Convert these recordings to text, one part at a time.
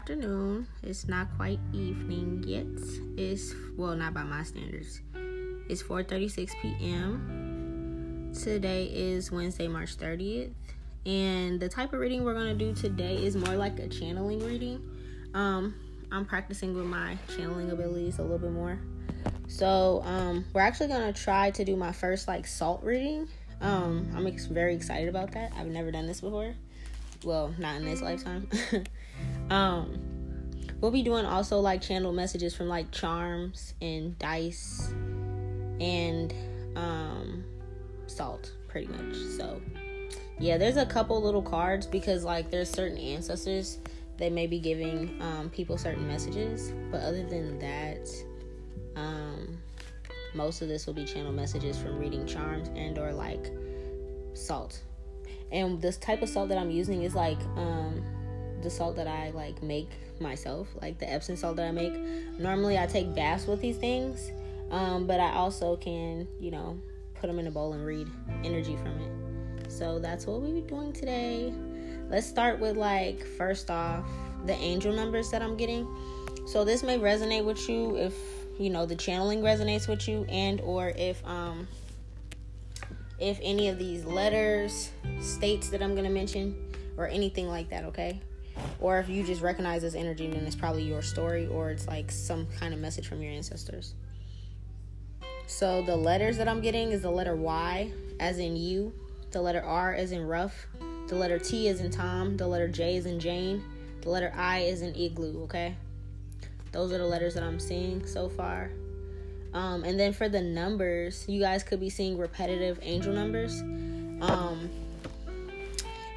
afternoon. It's not quite evening yet. It's well, not by my standards. It's 4:36 p.m. Today is Wednesday, March 30th, and the type of reading we're gonna do today is more like a channeling reading. Um, I'm practicing with my channeling abilities a little bit more. So, um, we're actually gonna try to do my first like salt reading. Um, I'm ex- very excited about that. I've never done this before. Well, not in this lifetime. um, we'll be doing also like channel messages from like charms and dice and um salt pretty much. So, yeah, there's a couple little cards because like there's certain ancestors they may be giving um, people certain messages, but other than that, um, most of this will be channel messages from reading charms and or like salt. And this type of salt that I'm using is like um, the salt that I like make myself, like the Epsom salt that I make. Normally, I take baths with these things, um, but I also can, you know, put them in a bowl and read energy from it. So that's what we'll be doing today. Let's start with like first off the angel numbers that I'm getting. So this may resonate with you if you know the channeling resonates with you and or if um if any of these letters states that i'm going to mention or anything like that okay or if you just recognize this energy then it's probably your story or it's like some kind of message from your ancestors. So the letters that i'm getting is the letter y as in you. The letter r as in rough. The letter t is in tom. The letter j is in jane. The letter i is in igloo okay? Those are the letters that I'm seeing so far. Um, and then for the numbers, you guys could be seeing repetitive angel numbers. Um,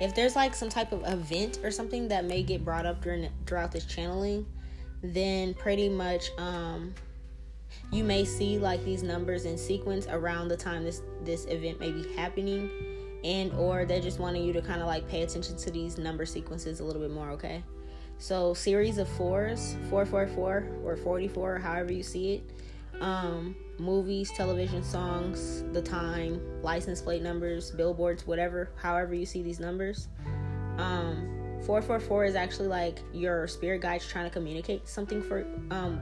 if there's like some type of event or something that may get brought up during throughout this channeling, then pretty much um, you may see like these numbers in sequence around the time this this event may be happening, and or they're just wanting you to kind of like pay attention to these number sequences a little bit more. Okay. So series of fours, 444 or 44, however you see it. Um, movies, television songs, the time, license plate numbers, billboards, whatever, however you see these numbers. Um, 444 is actually like your spirit guides trying to communicate something for um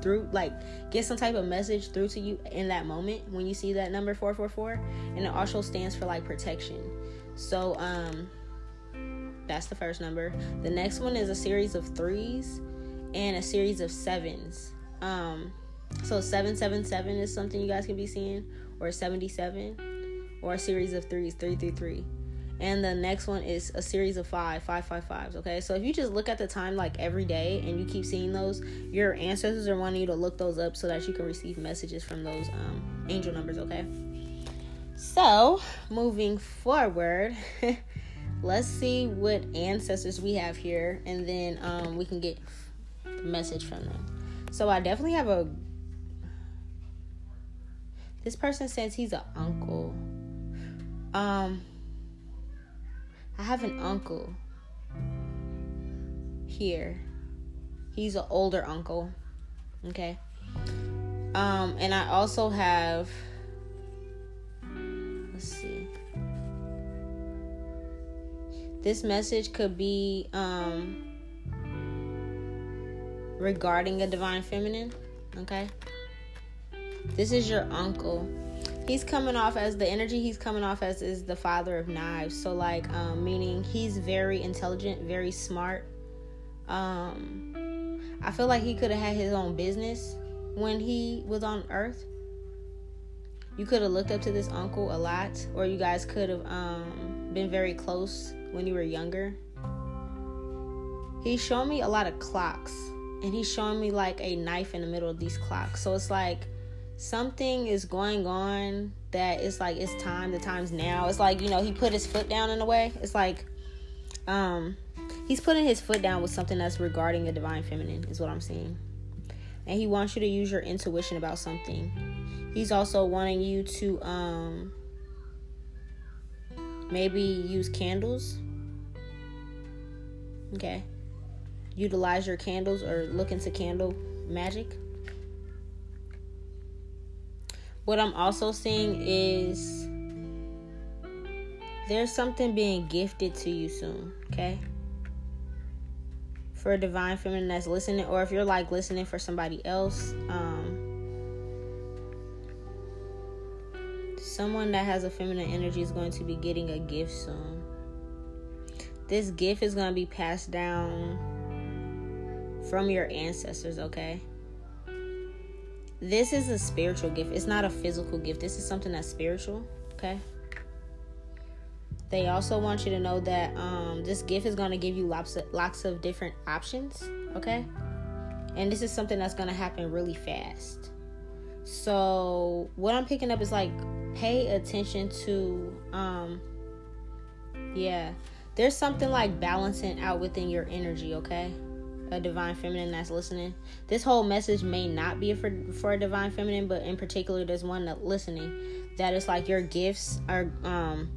through like get some type of message through to you in that moment when you see that number 444 and it also stands for like protection. So um that's the first number. The next one is a series of threes and a series of sevens. Um, so 777 is something you guys can be seeing, or 77, or a series of threes, three through three. And the next one is a series of five, five, five, fives. Okay, so if you just look at the time like every day and you keep seeing those, your ancestors are wanting you to look those up so that you can receive messages from those um, angel numbers. Okay, so moving forward. let's see what ancestors we have here and then um, we can get message from them so i definitely have a this person says he's an uncle um i have an uncle here he's an older uncle okay um and i also have let's see this message could be um, regarding a divine feminine. Okay. This is your uncle. He's coming off as the energy he's coming off as is the father of knives. So like um, meaning he's very intelligent, very smart. Um, I feel like he could have had his own business when he was on Earth. You could have looked up to this uncle a lot, or you guys could have um, been very close when you were younger. He's showing me a lot of clocks and he's showing me like a knife in the middle of these clocks. So it's like something is going on that it's like it's time, the time's now. It's like, you know, he put his foot down in a way. It's like um he's putting his foot down with something that's regarding the divine feminine is what I'm seeing. And he wants you to use your intuition about something. He's also wanting you to um maybe use candles Okay. Utilize your candles or look into candle magic. What I'm also seeing is there's something being gifted to you soon, okay? for a divine feminine that's listening, or if you're like listening for somebody else, um, someone that has a feminine energy is going to be getting a gift soon. This gift is going to be passed down from your ancestors, okay? This is a spiritual gift. It's not a physical gift. This is something that's spiritual, okay? They also want you to know that um, this gift is going to give you lots of, lots of different options, okay? And this is something that's going to happen really fast. So, what I'm picking up is like pay attention to um yeah, there's something like balancing out within your energy, okay? A divine feminine that's listening. This whole message may not be for for a divine feminine, but in particular there's one that listening that is like your gifts are um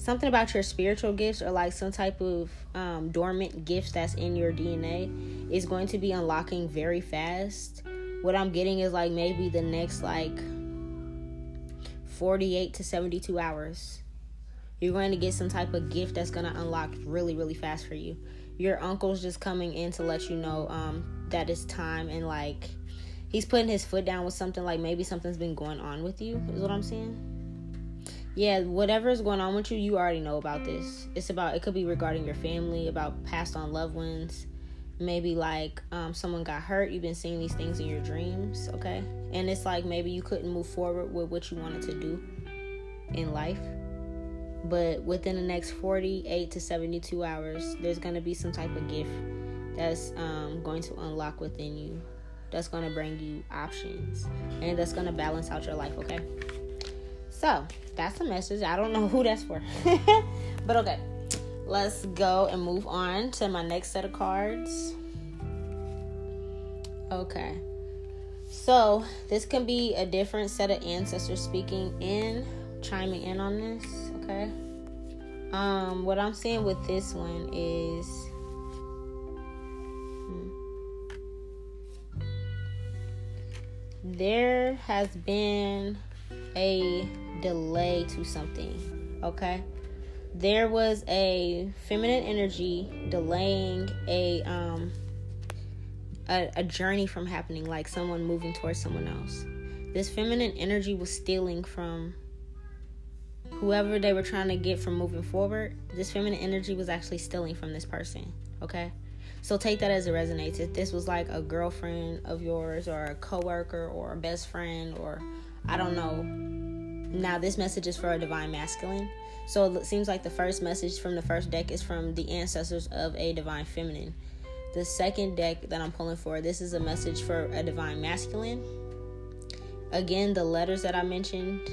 something about your spiritual gifts or like some type of um, dormant gifts that's in your DNA is going to be unlocking very fast. What I'm getting is like maybe the next like 48 to 72 hours. You're going to get some type of gift that's going to unlock really, really fast for you. Your uncle's just coming in to let you know um, that it's time and like he's putting his foot down with something like maybe something's been going on with you, is what I'm saying yeah, whatever is going on with you, you already know about this. It's about it could be regarding your family, about passed on loved ones, maybe like um, someone got hurt. You've been seeing these things in your dreams, okay? And it's like maybe you couldn't move forward with what you wanted to do in life. But within the next 48 to 72 hours, there's going to be some type of gift that's um, going to unlock within you, that's going to bring you options, and that's going to balance out your life, okay? So, that's a message. I don't know who that's for. but okay. Let's go and move on to my next set of cards. Okay. So, this can be a different set of ancestors speaking in, chiming in on this, okay? Um what I'm seeing with this one is hmm, there has been a delay to something, okay? There was a feminine energy delaying a um a, a journey from happening, like someone moving towards someone else. This feminine energy was stealing from whoever they were trying to get from moving forward. This feminine energy was actually stealing from this person, okay? So take that as it resonates. If this was like a girlfriend of yours or a coworker or a best friend or I don't know now, this message is for a divine masculine. So it seems like the first message from the first deck is from the ancestors of a divine feminine. The second deck that I'm pulling for, this is a message for a divine masculine. Again, the letters that I mentioned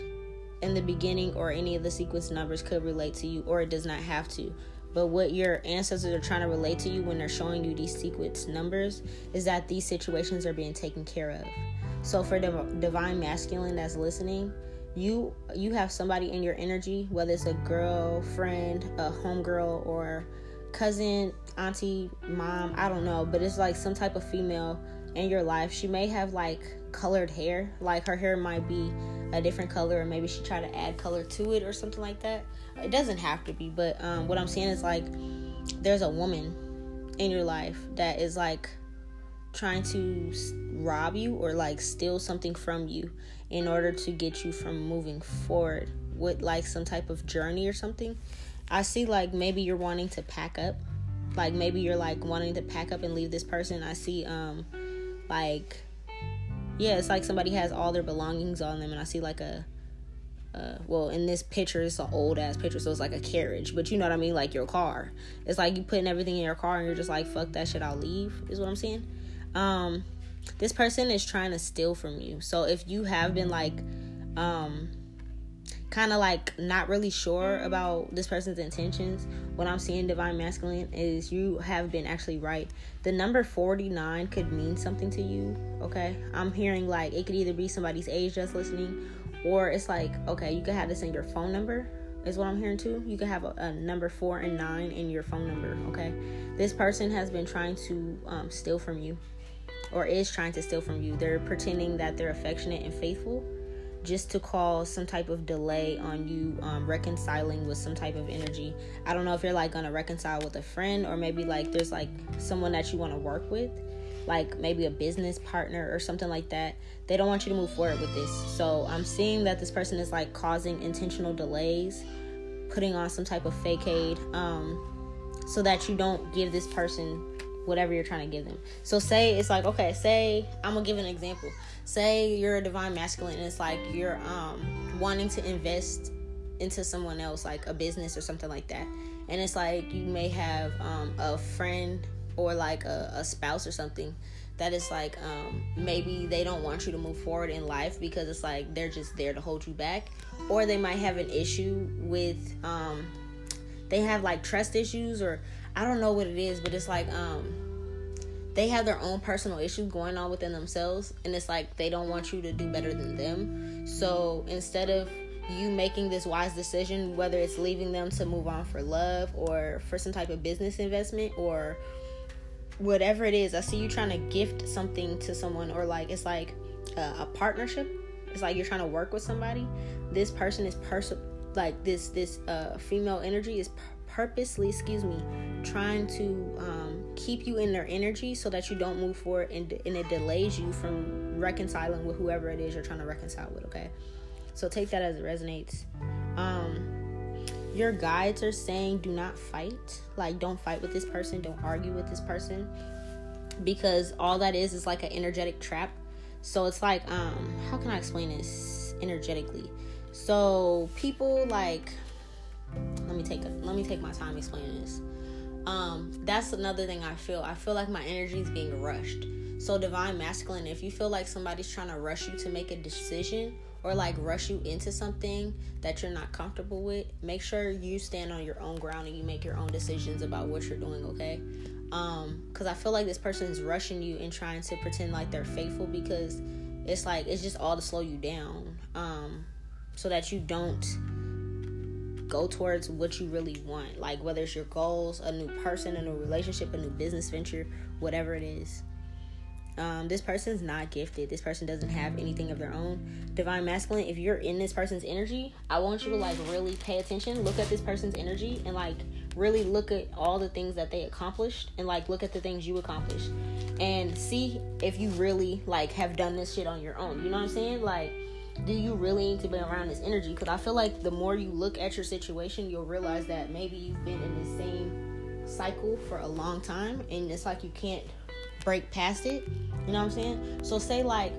in the beginning or any of the sequence numbers could relate to you, or it does not have to. But what your ancestors are trying to relate to you when they're showing you these sequence numbers is that these situations are being taken care of. So for the divine masculine that's listening, you you have somebody in your energy, whether it's a girlfriend, a homegirl, or cousin, auntie, mom, I don't know, but it's like some type of female in your life. She may have like colored hair, like her hair might be a different color, or maybe she tried to add color to it or something like that. It doesn't have to be, but um, what I'm saying is like there's a woman in your life that is like trying to rob you or like steal something from you in order to get you from moving forward with like some type of journey or something. I see like maybe you're wanting to pack up. Like maybe you're like wanting to pack up and leave this person. I see um like yeah, it's like somebody has all their belongings on them and I see like a uh, well, in this picture, it's an old ass picture, so it's like a carriage, but you know what I mean, like your car. It's like you putting everything in your car, and you're just like, "Fuck that shit, I'll leave." Is what I'm saying. Um, this person is trying to steal from you. So if you have been like um kind of like not really sure about this person's intentions, what I'm seeing divine masculine is you have been actually right. The number 49 could mean something to you, okay? I'm hearing like it could either be somebody's age that's listening or it's like okay, you could have this in your phone number is what I'm hearing too. You could have a, a, number four and nine in your phone number. Okay, this person has been trying to um, steal from you or is trying to steal from you. They're pretending that they're affectionate and faithful just to cause some type of delay on you um, reconciling with some type of energy. I don't know if you're like gonna reconcile with a friend or maybe like there's like someone that you want to work with, like maybe a business partner or something like that. They don't want you to move forward with this. So I'm seeing that this person is like causing intentional delays, putting on some type of facade, um, so that you don't give this person whatever you're trying to give them. So say it's like, okay, say I'm gonna give an example. Say you're a divine masculine and it's like you're um wanting to invest into someone else, like a business or something like that. And it's like you may have um a friend or like a, a spouse or something that is like um, maybe they don't want you to move forward in life because it's like they're just there to hold you back or they might have an issue with um, they have like trust issues or I don't know what it is, but it's like um they have their own personal issues going on within themselves and it's like they don't want you to do better than them. So instead of you making this wise decision whether it's leaving them to move on for love or for some type of business investment or whatever it is, I see you trying to gift something to someone or like it's like a, a partnership. It's like you're trying to work with somebody. This person is person like this this uh female energy is purposely, excuse me, trying to um, keep you in their energy so that you don't move forward and, and it delays you from reconciling with whoever it is you're trying to reconcile with, okay? So take that as it resonates. Um, your guides are saying do not fight. Like, don't fight with this person, don't argue with this person because all that is is like an energetic trap. So it's like, um, how can I explain this energetically? So people like let me take a, let me take my time explaining this. Um, that's another thing I feel. I feel like my energy is being rushed. So divine masculine, if you feel like somebody's trying to rush you to make a decision or like rush you into something that you're not comfortable with, make sure you stand on your own ground and you make your own decisions about what you're doing, okay? Um, cuz I feel like this person is rushing you and trying to pretend like they're faithful because it's like it's just all to slow you down. Um, so that you don't go towards what you really want. Like whether it's your goals, a new person, a new relationship, a new business venture, whatever it is. Um, this person's not gifted. This person doesn't have anything of their own. Divine masculine, if you're in this person's energy, I want you to like really pay attention. Look at this person's energy and like really look at all the things that they accomplished and like look at the things you accomplished and see if you really like have done this shit on your own. You know what I'm saying? Like do you really need to be around this energy? Because I feel like the more you look at your situation, you'll realize that maybe you've been in the same cycle for a long time and it's like you can't break past it. You know what I'm saying? So, say, like,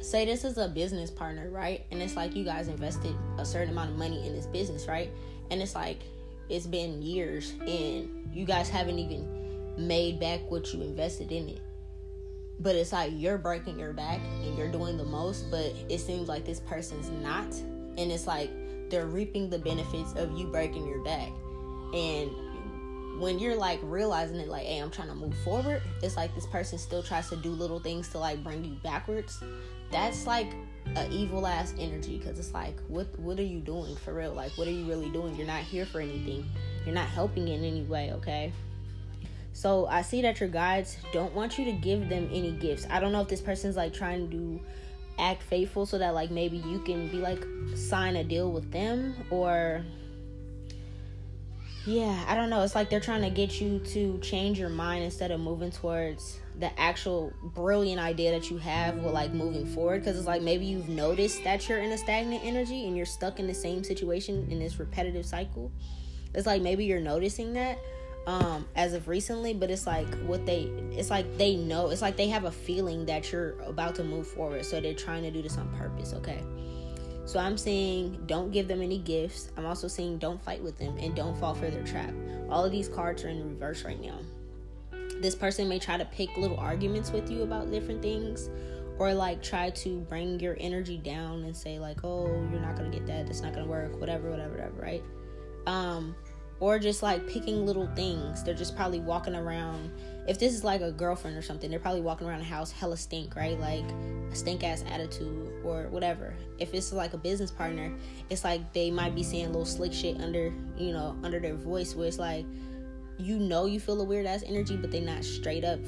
say this is a business partner, right? And it's like you guys invested a certain amount of money in this business, right? And it's like it's been years and you guys haven't even made back what you invested in it but it's like you're breaking your back and you're doing the most but it seems like this person's not. And it's like they're reaping the benefits of you breaking your back. And when you're like realizing it like hey i'm trying to move forward it's like this person still tries to do little things to like bring you backwards. That's like a evil ass energy because it's like what what are you doing for real? Like what are you really doing? You're not here for anything. You're not helping in any way okay so I see that your guides don't want you to give them any gifts. I don't know if this person's like trying to act faithful so that like maybe you can be like sign a deal with them or yeah, I don't know. It's like they're trying to get you to change your mind instead of moving towards the actual brilliant idea that you have with like moving forward because it's like maybe you've noticed that you're in a stagnant energy and you're stuck in the same situation in this repetitive cycle. It's like maybe you're noticing that um as of recently but it's like what they it's like they know it's like they have a feeling that you're about to move forward so they're trying to do this on purpose okay? So i'm saying don't give them any gifts. I'm also saying don't fight with them and don't fall for their trap. All of these cards are in reverse right now. This person may try to pick little arguments with you about different things or like try to bring your energy down and say like oh you're not gonna get that. It's not gonna work. Whatever whatever whatever right? Um or just like picking little things. They're just probably walking around. If this is like a girlfriend or something, they're probably walking around the house hella stink, right? Like a stink ass attitude or whatever. If it's like a business partner, it's like they might be saying little slick shit under, you know, under their voice where it's like, you know, you feel a weird ass energy, but they're not straight up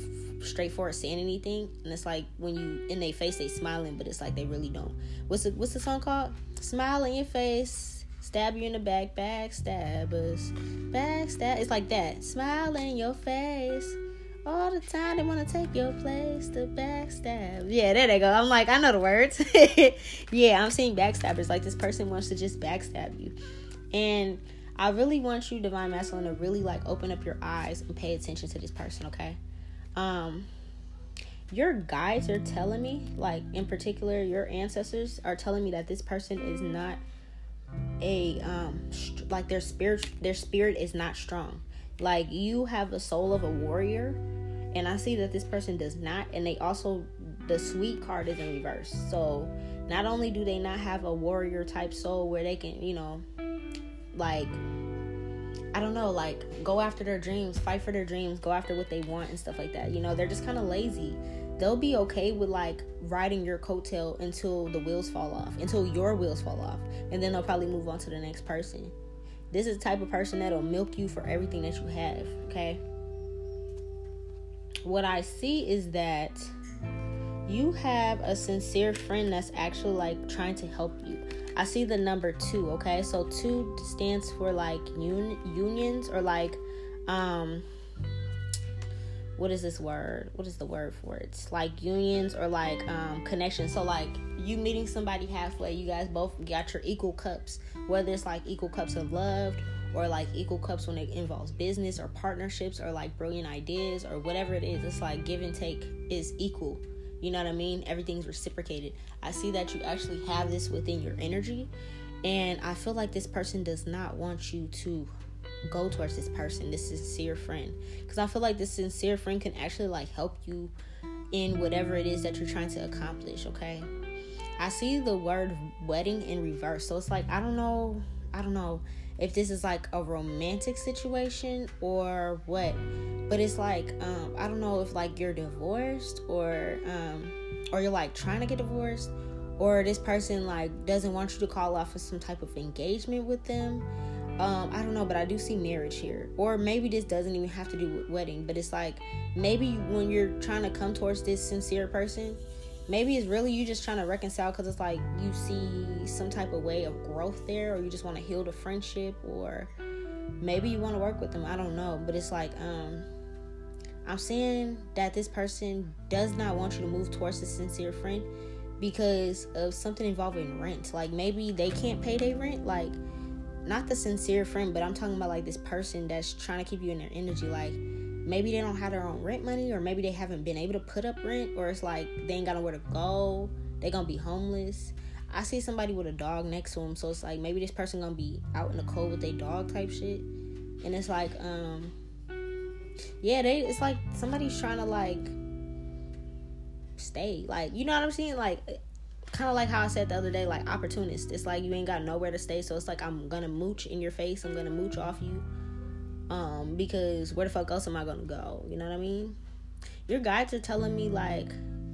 straightforward saying anything, and it's like when you in their face they smiling, but it's like they really don't. What's the what's the song called? Smile in your face, stab you in the back, backstabbers, backstab. It's like that. Smile in your face. All the time they want to take your place, the backstab. Yeah, there they go. I'm like, I know the words. yeah, I'm seeing backstabbers. Like this person wants to just backstab you. And I really want you, divine masculine, to really like open up your eyes and pay attention to this person, okay? Um your guides are telling me, like in particular, your ancestors are telling me that this person is not a um st- like their spirit their spirit is not strong. Like you have a soul of a warrior, and I see that this person does not, and they also the sweet card is in reverse. So not only do they not have a warrior type soul where they can, you know, like I don't know, like go after their dreams, fight for their dreams, go after what they want and stuff like that. You know, they're just kind of lazy. They'll be okay with like riding your coattail until the wheels fall off, until your wheels fall off, and then they'll probably move on to the next person. This is the type of person that'll milk you for everything that you have, okay? What I see is that you have a sincere friend that's actually like trying to help you I see the number two, okay? So two stands for like un- unions or like um what is this word? What is the word for it? It's like unions or like um connections. So like you meeting somebody halfway, you guys both got your equal cups, whether it's like equal cups of love or like equal cups when it involves business or partnerships or like brilliant ideas or whatever it is. It's like give and take is equal you know what I mean? Everything's reciprocated. I see that you actually have this within your energy. And I feel like this person does not want you to go towards this person, this sincere friend. Because I feel like this sincere friend can actually like help you in whatever it is that you're trying to accomplish, okay? I see the word wedding in reverse. So it's like, I don't know, I don't know if this is like a romantic situation or what but it's like um, i don't know if like you're divorced or um, or you're like trying to get divorced or this person like doesn't want you to call off of some type of engagement with them um, I don't know, but I do see marriage here. Or maybe this doesn't even have to do with wedding, but it's like maybe when you're trying to come towards this sincere person, maybe it's really you just trying to reconcile because it's like you see some type of way of growth there or you just want to heal the friendship or maybe you want to work with them i don't know but it's like um i'm seeing that this person does not want you to move towards a sincere friend because of something involving rent like maybe they can't pay their rent like not the sincere friend but i'm talking about like this person that's trying to keep you in their energy. Like maybe they don't have their own rent money or maybe they haven't been able to put up rent or it's like they ain't got nowhere to go. They gonna be homeless. I see somebody with a dog next to them so it's like maybe this person gonna be out in the cold with their dog type shit. And it's like um yeah they it's like somebody's trying to like stay. Like you know what i'm saying? Like kind of like how I said the other day, like opportunist. It's like you ain't got nowhere to stay, so it's like I'm gonna mooch in your face. I'm gonna mooch off you. Um, because where the fuck else am I gonna go? You know what I mean? Your guides are telling me like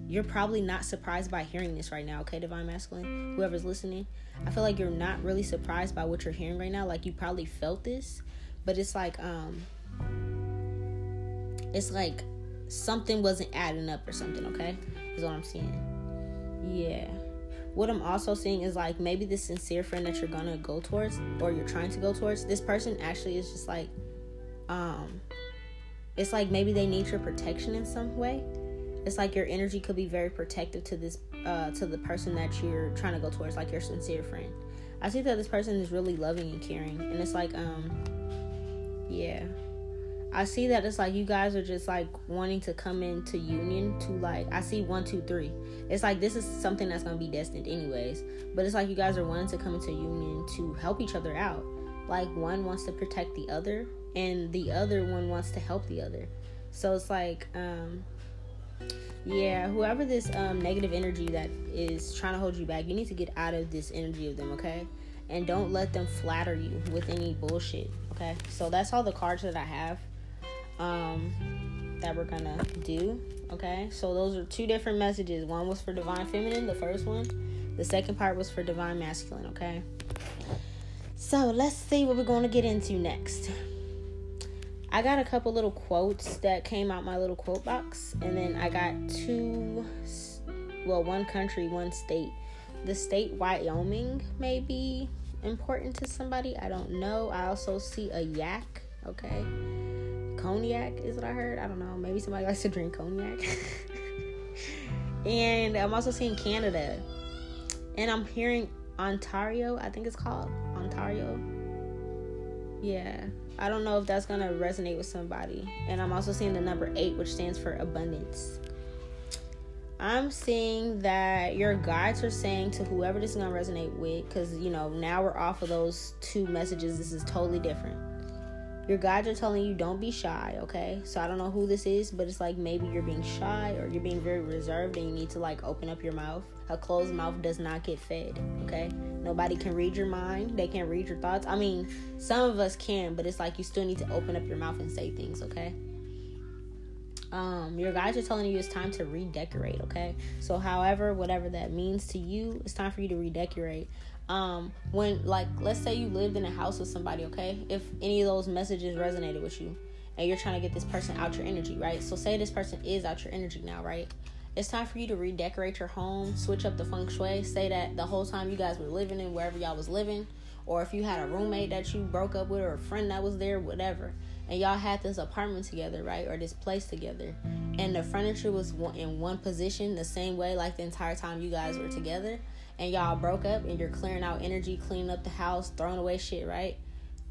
you're probably not surprised by hearing this right now, okay, divine masculine? Whoever's listening. I feel like you're not really surprised by what you're hearing right now. Like you probably felt this, but it's like um it's like something wasn't adding up or something, okay? Is what I'm seeing. Yeah. What I'm also seeing is like maybe the sincere friend that you're gonna go towards or you're trying to go towards, this person actually is just like um it's like maybe they need your protection in some way. It's like your energy could be very protective to this uh to the person that you're trying to go towards like your sincere friend. I see that this person is really loving and caring and it's like um yeah i see that it's like you guys are just like wanting to come into union to like i see one two three it's like this is something that's gonna be destined anyways but it's like you guys are wanting to come into union to help each other out like one wants to protect the other and the other one wants to help the other. So it's like, um, yeah, whoever this um, negative energy that is trying to hold you back, you need to get out of this energy of them, okay? And don't let them flatter you with any bullshit, okay? So that's all the cards that I have um, that we're gonna do, okay? So those are two different messages. One was for divine feminine, the first one. The second part was for divine masculine, okay? So let's see what we're to get into next. I got a couple little quotes that came out my little quote box, and then I got two, well, one country, one state. The state Wyoming may be important to somebody. I don't know. I also see a yak. Okay, cognac is what I heard. I don't know. Maybe somebody likes to drink cognac. and I'm also seeing Canada, and I'm hearing Ontario. I think it's called Ontario. Yeah, I don't know if that's gonna resonate with somebody. And I'm also seeing the number eight, which stands for abundance. I'm seeing that your guides are saying to whoever this is gonna resonate with, because you know now we're off of those two messages. This is totally different. Your guides are telling you don't be shy, okay? So I don't know who this is, but it's like maybe you're being shy or you're being very reserved and you need to like open up your mouth. A closed mouth does not get fed, okay? Nobody can read your mind. They can't read your thoughts. I mean, some of us can, but it's like you still need to open up your mouth and say things, okay? Um, your guides are telling you it's time to redecorate, okay? So, however, whatever that means to you, it's time for you to redecorate um when like let's say you lived in a house with somebody okay? If any of those messages resonated with you and you're trying to get this person out your energy right? So say this person is out your energy now right? It's time for you to redecorate your home switch up the feng shui say that the whole time you guys were living in wherever y'all was living or if you had a roommate that you broke up with or a friend that was there whatever and y'all had this apartment together right? Or this place together and the furniture was in one position the same way like the entire time you guys were together and y'all broke up and you're clearing out energy, cleaning up the house, throwing away shit, right?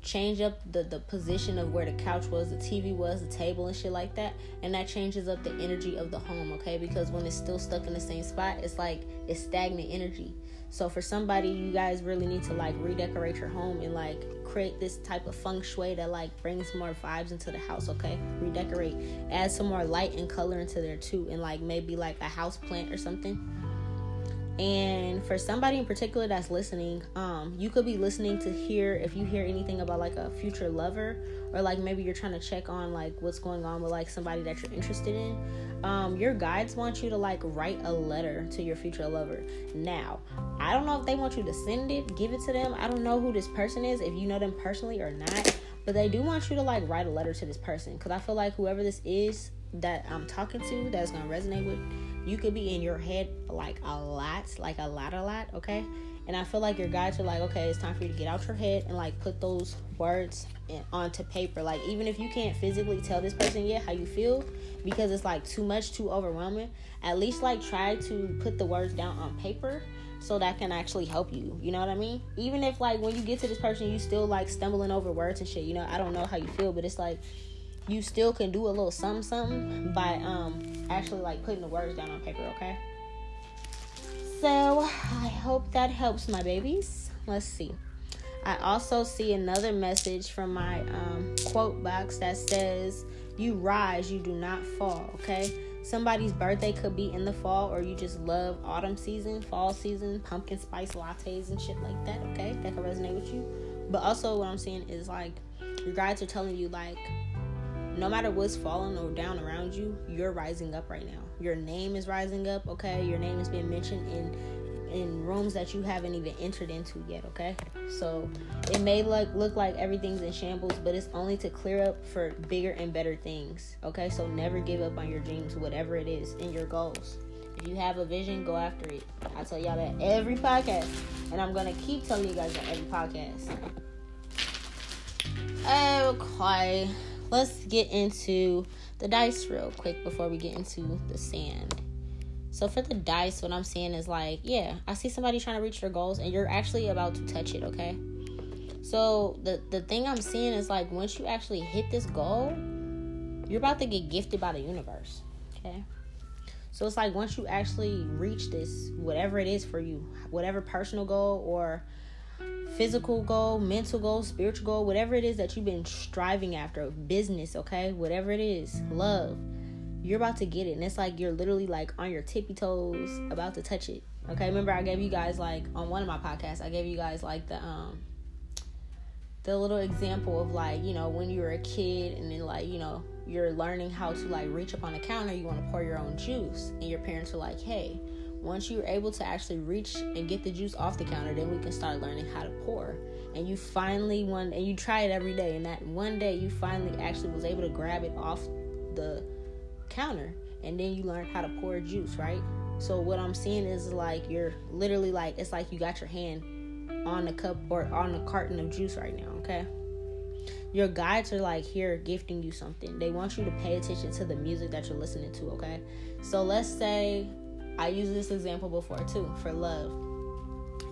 Change up the, the position of where the couch was, the TV was, the table, and shit like that. And that changes up the energy of the home, okay? Because when it's still stuck in the same spot, it's like it's stagnant energy. So for somebody, you guys really need to like redecorate your home and like create this type of feng shui that like brings more vibes into the house, okay? Redecorate, add some more light and color into there too, and like maybe like a house plant or something and for somebody in particular that's listening um you could be listening to hear if you hear anything about like a future lover or like maybe you're trying to check on like what's going on with like somebody that you're interested in um your guides want you to like write a letter to your future lover. Now i don't know if they want you to send it give it to them. I don't know who this person is if you know them personally or not but they do want you to like write a letter to this person. Because i feel like whoever this is that i'm talking to that's gonna resonate with you could be in your head like a lot, like a lot, a lot, okay? And I feel like your guides are like, okay, it's time for you to get out your head and like put those words in, onto paper. Like, even if you can't physically tell this person yet how you feel because it's like too much, too overwhelming, at least like try to put the words down on paper so that can actually help you. You know what I mean? Even if like when you get to this person, you still like stumbling over words and shit. You know, I don't know how you feel, but it's like you still can do a little something something by um actually like putting the words down on paper, okay? So I hope that helps my babies. Let's see. I also see another message from my um, quote box that says, You rise, you do not fall, okay? Somebody's birthday could be in the fall, or you just love autumn season, fall season, pumpkin spice lattes, and shit like that, okay? That could resonate with you. But also, what I'm seeing is like, your guides are telling you, like, no matter what's falling or down around you, you're rising up right now. Your name is rising up, okay? Your name is being mentioned in in rooms that you haven't even entered into yet, okay? So it may look look like everything's in shambles, but it's only to clear up for bigger and better things. Okay? So never give up on your dreams, whatever it is, and your goals. If you have a vision, go after it. I tell y'all that every podcast, and I'm gonna keep telling you guys that every podcast. Okay let's get into the dice real quick before we get into the sand. So for the dice, what I'm seeing is like, yeah, I see somebody trying to reach their goals and you're actually about to touch it, okay? So the the thing I'm seeing is like once you actually hit this goal, you're about to get gifted by the universe. Okay? So it's like once you actually reach this, whatever it is for you, whatever personal goal or physical goal, mental goal, spiritual goal, whatever it is that you've been striving after, business, okay, whatever it is, love, you're about to get it. And it's like you're literally like on your tippy toes about to touch it. Okay, remember I gave you guys like on one of my podcasts, I gave you guys like the um the little example of like, you know, when you were a kid and then like, you know, you're learning how to like reach up on the counter, you want to pour your own juice, and your parents are like, hey, once you're able to actually reach and get the juice off the counter, then we can start learning how to pour. and you finally one and you try it every day. And that one day you finally actually was able to grab it off the counter. And then you learn how to pour juice right? So what i'm seeing is like you're literally like it's like you got your hand on the cup or on the carton of juice right now okay? Your guides are like here gifting you something. They want you to pay attention to the music that you're listening to okay? So let's say i use this example before too for love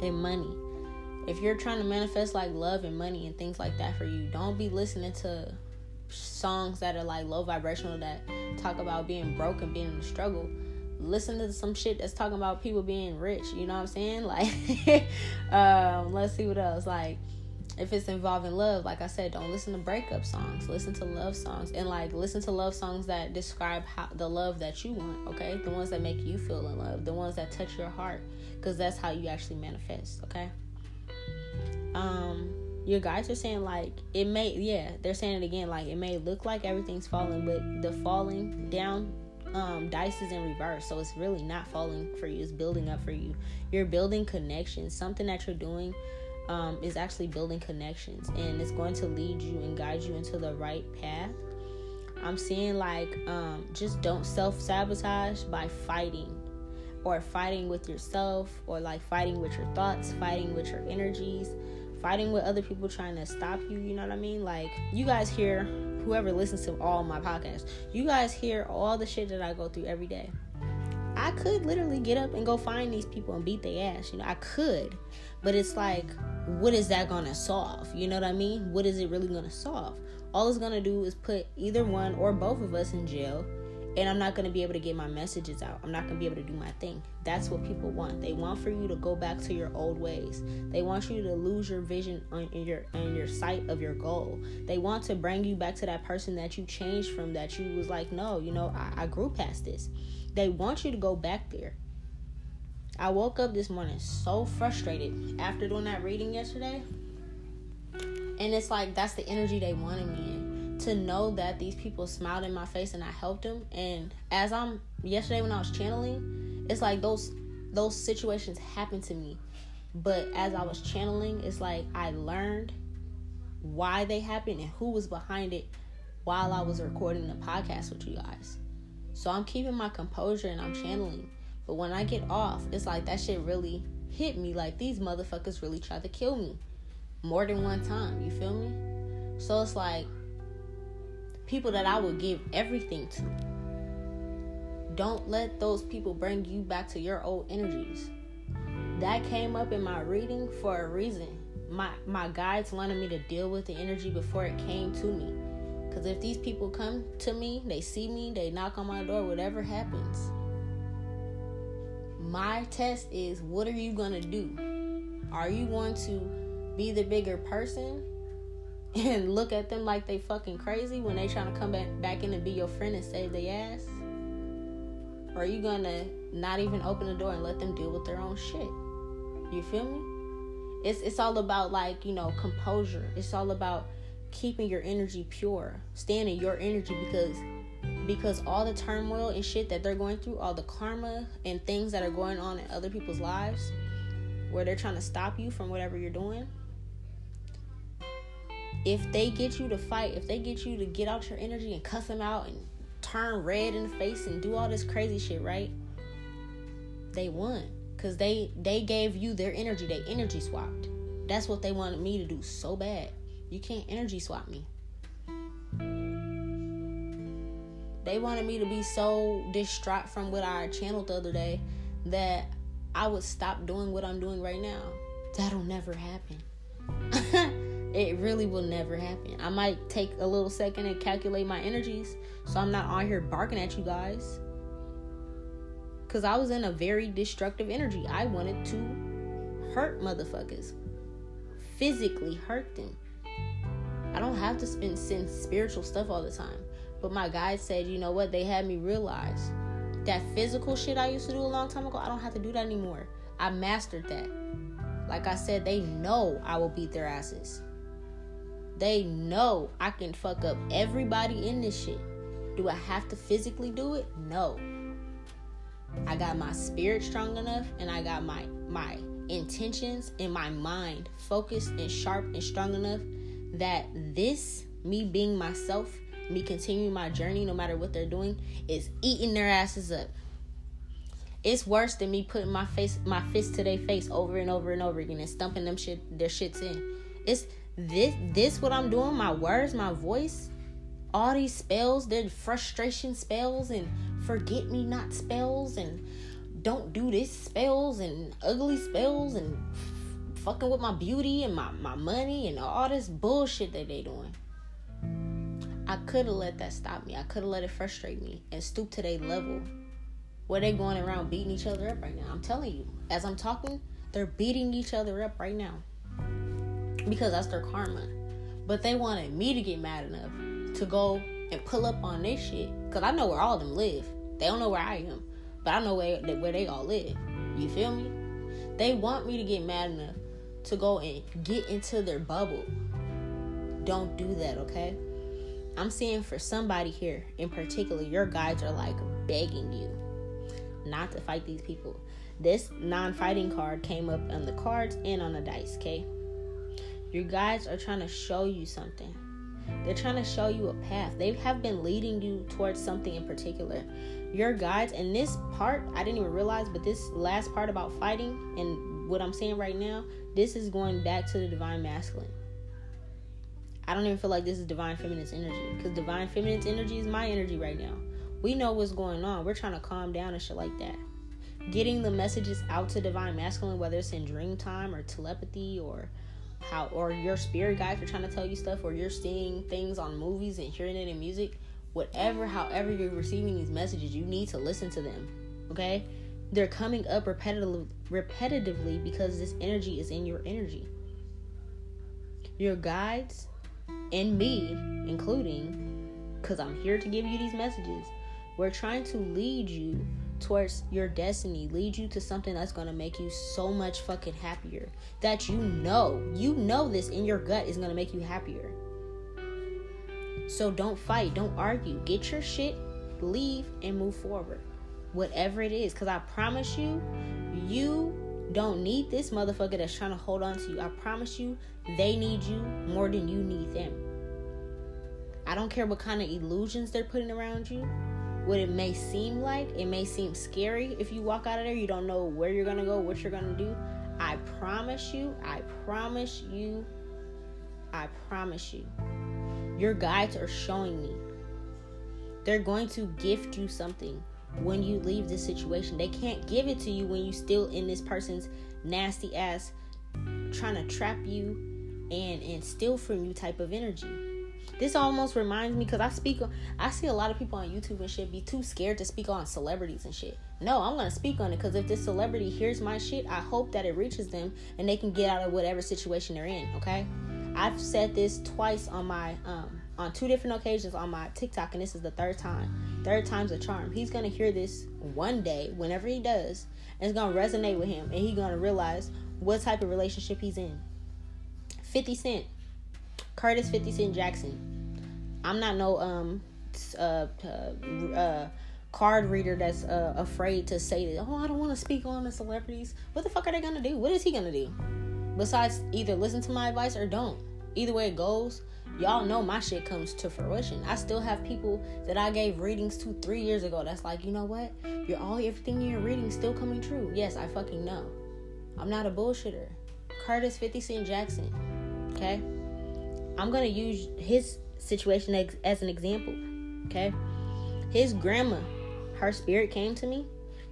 and money if you're trying to manifest like love and money and things like that for you, don't be listening to songs that are like low vibrational that talk about being broke and being in a struggle. Listen to some shit that's talking about people being rich. You know what I'm saying? Like, um, let's see what else. Like, if it's involving love, like I said, don't listen to breakup songs. Listen to love songs. And like listen to love songs that describe how the love that you want. Okay, the ones that make you feel in love, the ones that touch your heart, because that's how you actually manifest. Okay? Um your guys are saying like it may yeah they're saying it again like it may look like everything's falling but the falling down um dice is in reverse. So it's really not falling for you. It's building up for you. You're building connections. Something that you're doing um, is actually building connections and it's going to lead you and guide you into the right path i'm seeing like um, just don't self-sabotage by fighting or fighting with yourself or like fighting with your thoughts fighting with your energies fighting with other people trying to stop you. You know what I mean? Like, you guys hear, whoever listens to all my podcasts, you guys hear all the shit that I go through every day. I could literally get up and go find these people and beat their ass. You know, I could. But it's like, what is that gonna solve? You know what I mean? What is it really gonna solve? All it's gonna do is put either one or both of us in jail and I'm not going to be able to get my messages out. I'm not going to be able to do my thing. That's what people want. They want for you to go back to your old ways. They want you to lose your vision on your in your sight of your goal. They want to bring you back to that person that you changed from that you was like, "No, you know, I, I grew past this." They want you to go back there. I woke up this morning so frustrated after doing that reading yesterday. And it's like that's the energy they wanted me in to know that these people smiled in my face and I helped them. And as I'm yesterday when I was channeling, it's like those those situations happened to me. But as I was channeling, it's like I learned why they happened and who was behind it while I was recording the podcast with you guys. So I'm keeping my composure and I'm channeling. But when I get off, it's like that shit really hit me. Like these motherfuckers really tried to kill me more than one time. You feel me? So it's like people that I would give everything to. Don't let those people bring you back to your old energies. That came up in my reading for a reason. My my guides wanted me to deal with the energy before it came to me. Cause if these people come to me, they see me, they knock on my door, whatever happens. My test is what are you gonna do? Are you going to be the bigger person and look at them like they fucking crazy when they trying to come back back in and be your friend and save their ass? Or are you gonna not even open the door and let them deal with their own shit? You feel me? It's it's all about like, you know, composure. It's all about keeping your energy pure. Staying in your energy because because all the turmoil and shit that they're going through, all the karma and things that are going on in other people's lives where they're trying to stop you from whatever you're doing, if they get you to fight, if they get you to get out your energy and cuss them out and turn red in the face and do all this crazy shit, right? They won cuz they they gave you their energy, they energy swapped. That's what they wanted me to do so bad. You can't energy swap me. They wanted me to be so distraught from what I channeled the other day that I would stop doing what I'm doing right now. That'll never happen. It really will never happen. I might take a little second and calculate my energies so I'm not on here barking at you guys. Because I was in a very destructive energy. I wanted to hurt motherfuckers, physically hurt them. I don't have to spend send spiritual stuff all the time. But my guide said, you know what? They had me realize that physical shit I used to do a long time ago, I don't have to do that anymore. I mastered that. Like I said, they know I will beat their asses. They know I can fuck up everybody in this shit. Do I have to physically do it? No. I got my spirit strong enough and I got my my intentions in my mind focused and sharp and strong enough that this, me being myself, me continuing my journey no matter what they're doing, is eating their asses up. It's worse than me putting my face my fist to their face over and over and over again and stumping them shit their shits in. It's this this what I'm doing, my words, my voice, all these spells, their frustration spells and forget me not spells and don't do this spells and ugly spells and fucking with my beauty and my, my money and all this bullshit that they doing. I could have let that stop me. I could have let it frustrate me and stoop to their level. Where they going around beating each other up right now. I'm telling you, as I'm talking, they're beating each other up right now. Because that's their karma. But they wanted me to get mad enough to go and pull up on this shit. Cause I know where all of them live. They don't know where I am. But I know where where they all live. You feel me? They want me to get mad enough to go and get into their bubble. Don't do that, okay? I'm seeing for somebody here in particular, your guides are like begging you not to fight these people. This non fighting card came up on the cards and on the dice, okay? Your guides are trying to show you something. They're trying to show you a path. They have been leading you towards something in particular. Your guides, and this part, I didn't even realize, but this last part about fighting and what I'm saying right now, this is going back to the divine masculine. I don't even feel like this is divine feminine's energy because divine feminine's energy is my energy right now. We know what's going on. We're trying to calm down and shit like that. Getting the messages out to divine masculine, whether it's in dream time or telepathy or how or your spirit guides are trying to tell you stuff or you're seeing things on movies and hearing it in music, whatever, however you're receiving these messages, you need to listen to them. Okay? They're coming up repetitively, repetitively because this energy is in your energy. Your guides and me, including, because I'm here to give you these messages, we're trying to lead you towards your destiny, lead you to something that's to make you so much fucking happier. That you know, you know this in your gut is to make you happier. So don't fight, don't argue. Get your shit, leave, and move forward. Whatever it is. Because I promise you, you don't need this motherfucker that's trying to hold on to you. I promise you, they need you more than you need them. I don't care what kind of illusions they're putting around you what it may seem like. It may seem scary if you walk out of there. You don't know where you're going to go, what you're going to do. I promise you, I promise you, I promise you. Your guides are showing me. They're going to gift you something when you leave this situation. They can't give it to you when you still in this person's nasty ass trying to trap you and and steal from you type of energy. This almost reminds me because I speak, I see a lot of people on YouTube and shit be too scared to speak on celebrities and shit. No, I'm gonna speak on it because if this celebrity hears my shit, I hope that it reaches them and they can get out of whatever situation they're in. Okay, I've said this twice on my um on two different occasions on my TikTok, and this is the third time. Third time's a charm. He's gonna hear this one day, whenever he does, and it's gonna resonate with him, and he's gonna realize what type of relationship he's in. 50 Cent Curtis 50 Cent Jackson. I'm not no um uh, uh, uh card reader that's uh, afraid to say that. Oh, I don't want to speak on the celebrities. What the fuck are they gonna do? What is he gonna do? Besides, either listen to my advice or don't. Either way it goes, y'all know my shit comes to fruition. I still have people that I gave readings to three years ago. That's like, you know what? You're all everything you're reading still coming true. Yes, I fucking know. I'm not a bullshitter. Curtis 50 Cent Jackson. Okay. I'm gonna use his situation as, as an example. Okay, his grandma, her spirit came to me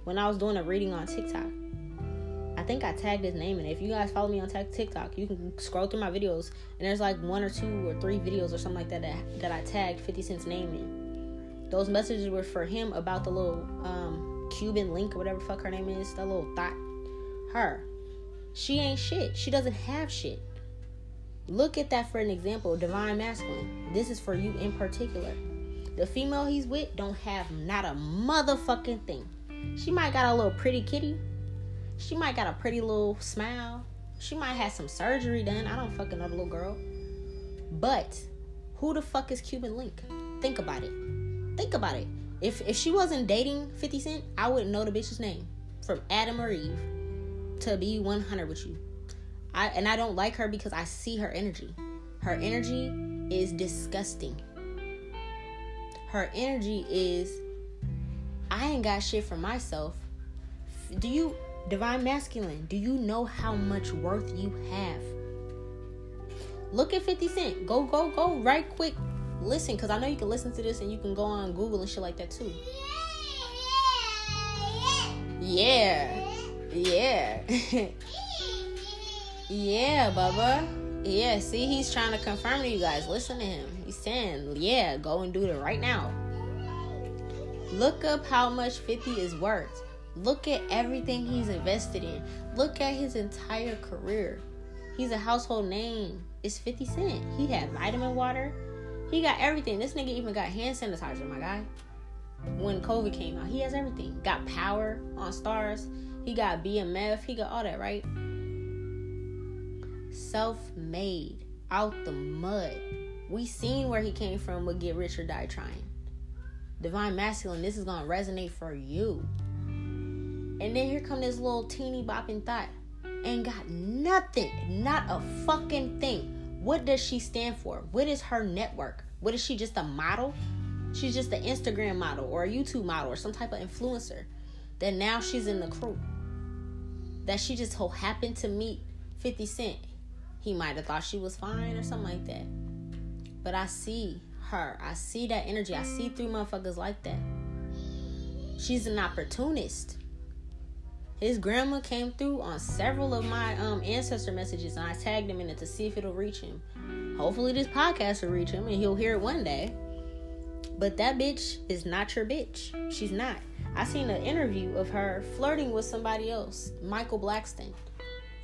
when I was doing a reading on TikTok. I think I tagged his name in. If you guys follow me on TikTok, you can scroll through my videos, and there's like one or two or three videos or something like that that, that I tagged 50 Cent's name in. Those messages were for him about the little um, Cuban link or whatever fuck her name is, that little thought. Her. She ain't shit. She doesn't have shit. Look at that for an example. Divine masculine. This is for you in particular. The female he's with don't have not a motherfucking thing. She might got a little pretty kitty. She might got a pretty little smile. She might have some surgery done. I don't fucking know the little girl. But who the fuck is Cuban Link? Think about it. Think about it. If if she wasn't dating 50 Cent, I wouldn't know the bitch's name. From Adam or Eve to be 100 with you. I and I don't like her because I see her energy. Her energy is disgusting. Her energy is I ain't got shit for myself. Do you divine masculine, do you know how much worth you have? Look at 50 Cent. Go, go, go right quick. Listen, because I know you can listen to this and you can go on Google and shit like that too. Yeah. Yeah. yeah, Bubba. Yeah, see, he's trying to confirm to you guys. Listen to him. He's saying, yeah, go and do it right now. Look up how much 50 is worth. Look at everything he's invested in. Look at his entire career. He's a household name. It's 50 Cent. He had vitamin water. He got everything. This nigga even got hand sanitizer, my guy. When COVID came out, he has everything. Got power on Starz. He got BMF. He got all that, right? Self made. Out the mud. We seen where he came from with Get Rich or Die Trying. Divine Masculine, this is gonna resonate for you. And then here come this little teeny bopping thought. Ain't got nothing, not a fucking thing. What does she stand for? What is her network? What is she just a model? She's just an Instagram model or a YouTube model or some type of influencer. That now she's in the crew. That she just so happened to meet 50 Cent. He might have thought she was fine or something like that. But I see her. I see that energy. I see three motherfuckers like that. She's an opportunist. His grandma came through on several of my um, ancestor messages, and I tagged him in it to see if it'll reach him. Hopefully, this podcast will reach him, and he'll hear it one day. But that bitch is not your bitch. She's not. I seen an interview of her flirting with somebody else, Michael Blackson,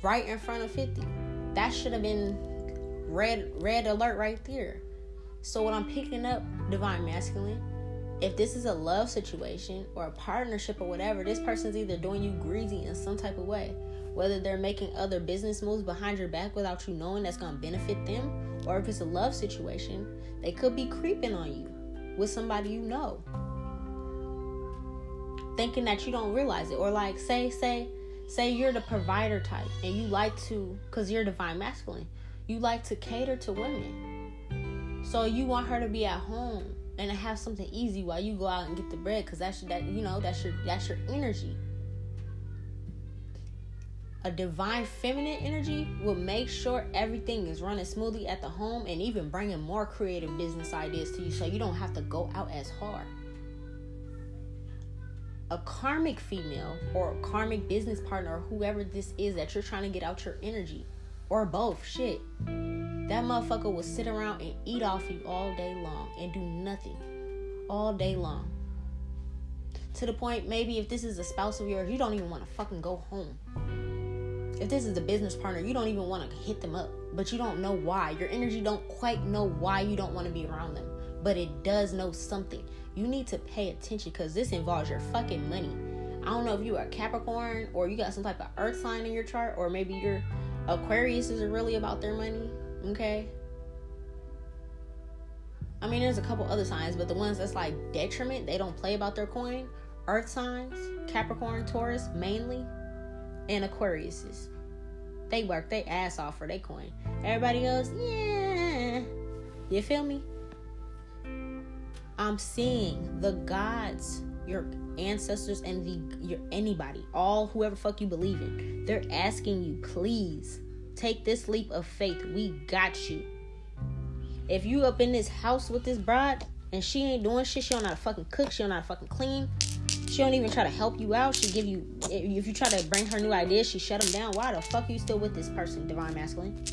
right in front of 50. That should have been red red alert right there. So what I'm picking up, divine masculine, if this is a love situation or a partnership or whatever, this person's either doing you greasy in some type of way. Whether they're making other business moves behind your back without you knowing that's going to benefit them, or if it's a love situation, they could be creeping on you with somebody you know. Thinking that you don't realize it. Or like say, say, say you're the provider type and you like to, because you're divine masculine, you like to cater to women. So you want her to be at home and have something easy while you go out and get the bread because that's that you know that's your that's your energy. A divine feminine energy will make sure everything is running smoothly at the home and even bringing more creative business ideas to you so you don't have to go out as hard. A karmic female or a karmic business partner or whoever this is that you're trying to get out your energy or both shit that motherfucker will sit around and eat off you all day long and do nothing all day long. To the point, maybe if this is a spouse of yours, you don't even want to fucking go home. If this is a business partner, you don't even want to hit them up, but you don't know why. Your energy don't quite know why you don't want to be around them, but it does know something. You need to pay attention because this involves your fucking money. I don't know if you are Capricorn or you got some type of earth sign in your chart, or maybe your Aquarius is really about their money Okay. I mean, there's a couple other signs, but the ones that's like detriment, they don't play about their coin. Earth signs, Capricorn, Taurus, mainly, and Aquariuses. They work they ass off for their coin. Everybody else, yeah. You feel me? I'm seeing the gods, your ancestors, and the your anybody, all whoever fuck you believe in. They're asking you, please Take this leap of faith. We got you. If you up in this house with this bride and she ain't doing shit, she don't know how to fucking cook, she don't know how to fucking clean. She don't even try to help you out. She give you if you try to bring her new ideas, she shut them down. Why the fuck are you still with this person, divine masculine?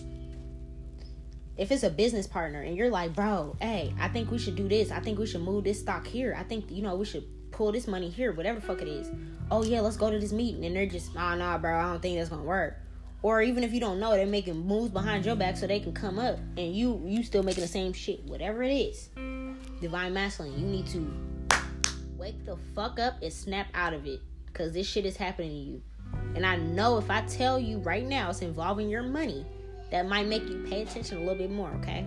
If it's a business partner and you're like, bro, hey, I think we should do this. I think we should move this stock here. I think you know we should pull this money here, whatever the fuck it is. Oh yeah, let's go to this meeting. And they're just, oh nah, bro, I don't think that's gonna work or even if you don't know, they're making moves behind your back so they can come up, and you you still making the same shit. Whatever it is, divine masculine, you need to wake the fuck up and snap out of it, cause this shit is happening to you. And I know if I tell you right now it's involving your money, that might make you pay attention a little bit more. Okay.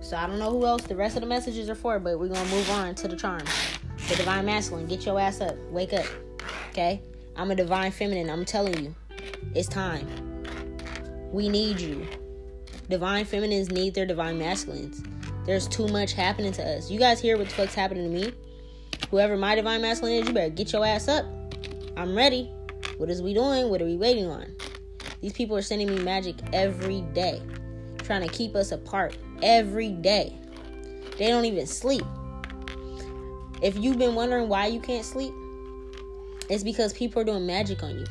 So I don't know who else the rest of the messages are for, but we're gonna move on to the charms. The divine masculine, get your ass up, wake up. Okay? I'm a divine feminine, I'm telling you. It's time. We need you. Divine feminines need their divine masculines. There's too much happening to us. You guys hear what the fuck's happening to me? Whoever my divine masculine is, you better get your ass up. I'm ready. What is we doing? What are we waiting on? These people are sending me magic every day, trying to keep us apart every day. They don't even sleep. If you've been wondering why you can't sleep, it's because people are doing magic on you.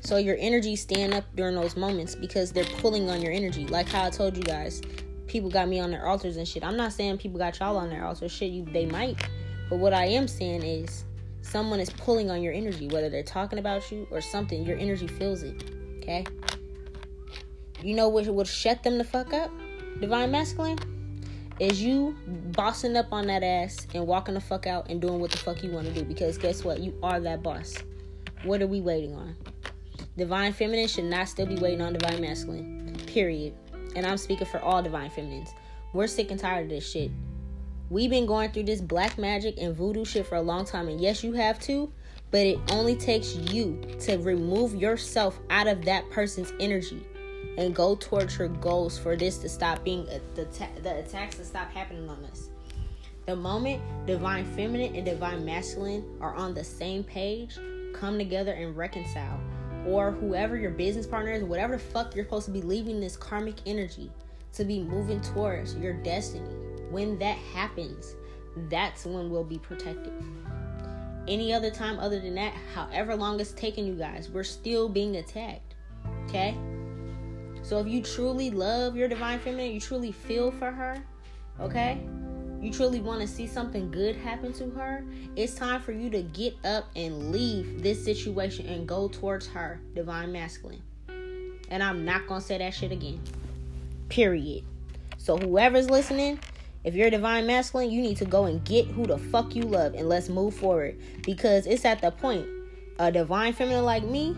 So your energy stand up during those moments because they're pulling on your energy. Like how I told you guys, people got me on their altars and shit. I'm not saying people got y'all on their altars. Shit, you they might. But what I am saying is someone is pulling on your energy, whether they're talking about you or something. Your energy feels it. Okay. You know what would shut them the fuck up? Divine masculine is you bossing up on that ass and walking the fuck out and doing what the fuck you want to do because guess what? You are that boss. What are we waiting on? Divine feminine should not still be waiting on divine masculine. Period. And I'm speaking for all divine feminines. We're sick and tired of this shit. We've been going through this black magic and voodoo shit for a long time, and yes, you have too, but it only takes you to remove yourself out of that person's energy and go towards your goals for this to stop being the, the attacks to stop happening on us. The moment divine feminine and divine masculine are on the same page, come together and reconcile. Or whoever your business partner is, whatever the fuck you're supposed to be leaving this karmic energy to be moving towards your destiny. When that happens, that's when we'll be protected. Any other time other than that, however long it's taking you guys, we're still being attacked. Okay? So if you truly love your divine feminine, you truly feel for her, okay? You truly want to see something good happen to her, it's time for you to get up and leave this situation and go towards her, divine masculine. And I'm not going to say that shit again. Period. So whoever's listening, if you're divine masculine, you need to go and get who the fuck you love and let's move forward because it's at the point a divine feminine like me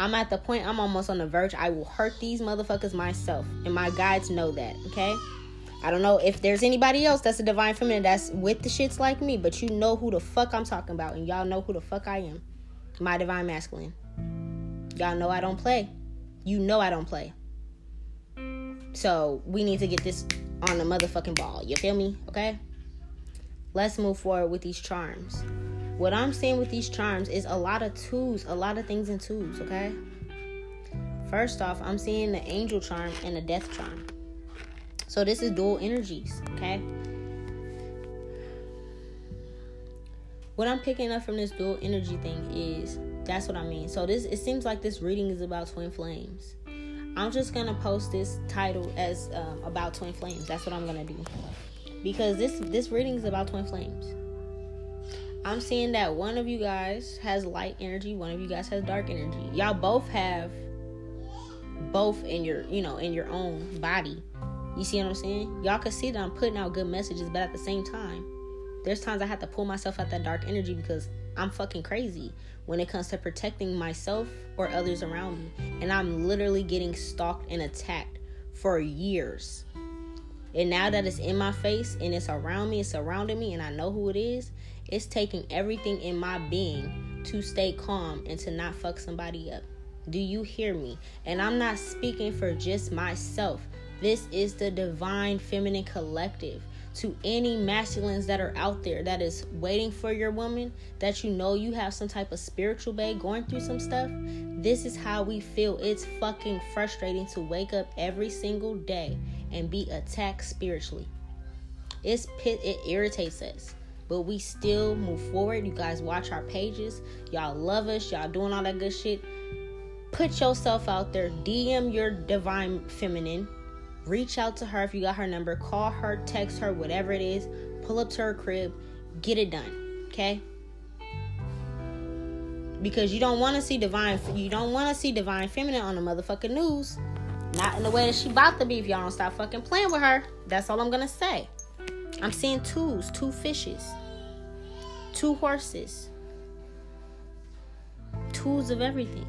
I'm at the point I'm almost on the verge. I will hurt these motherfuckers myself. And my guides know that, okay? I don't know if there's anybody else that's a divine feminine that's with the shits like me, but you know who the fuck I'm talking about, and y'all know who the fuck I am. My divine masculine. Y'all know I don't play. You know I don't play. So we need to get this on the motherfucking ball. You feel me? Okay? Let's move forward with these charms. What I'm seeing with these charms is a lot of twos, a lot of things in twos, okay? First off, I'm seeing the angel charm and the death charm. So this is dual energies, okay? What I'm picking up from this dual energy thing is that's what I mean. So this it seems like this reading is about twin flames. I'm just gonna post this title as um, about twin flames. That's what I'm gonna do because this this reading is about twin flames. I'm seeing that one of you guys has light energy, one of you guys has dark energy. Y'all both have both in your, you know, in your own body. You see what I'm saying? Y'all can see that I'm putting out good messages, but at the same time, there's times I have to pull myself out that dark energy because I'm fucking crazy when it comes to protecting myself or others around me. And I'm literally getting stalked and attacked for years. And now that it's in my face and it's around me, it's surrounding me, and I know who it is, it's taking everything in my being to stay calm and to not fuck somebody up. Do you hear me? And I'm not speaking for just myself. This is the divine feminine collective. To any masculines that are out there that is waiting for your woman, that you know you have some type of spiritual bay going through some stuff, this is how we feel. It's fucking frustrating to wake up every single day and be attacked spiritually. It's pit it irritates us but we still move forward. You guys watch our pages. Y'all love us. Y'all doing all that good shit. Put yourself out there. DM your divine feminine. Reach out to her if you got her number. Call her, text her, whatever it is. Pull up to her crib. Get it done. Okay? Because you don't want to see divine you don't want to see divine feminine on the motherfucking news. Not in the way that she about to be if y'all don't stop fucking playing with her. That's all I'm gonna say. I'm seeing twos, two fishes, two horses, tools of everything.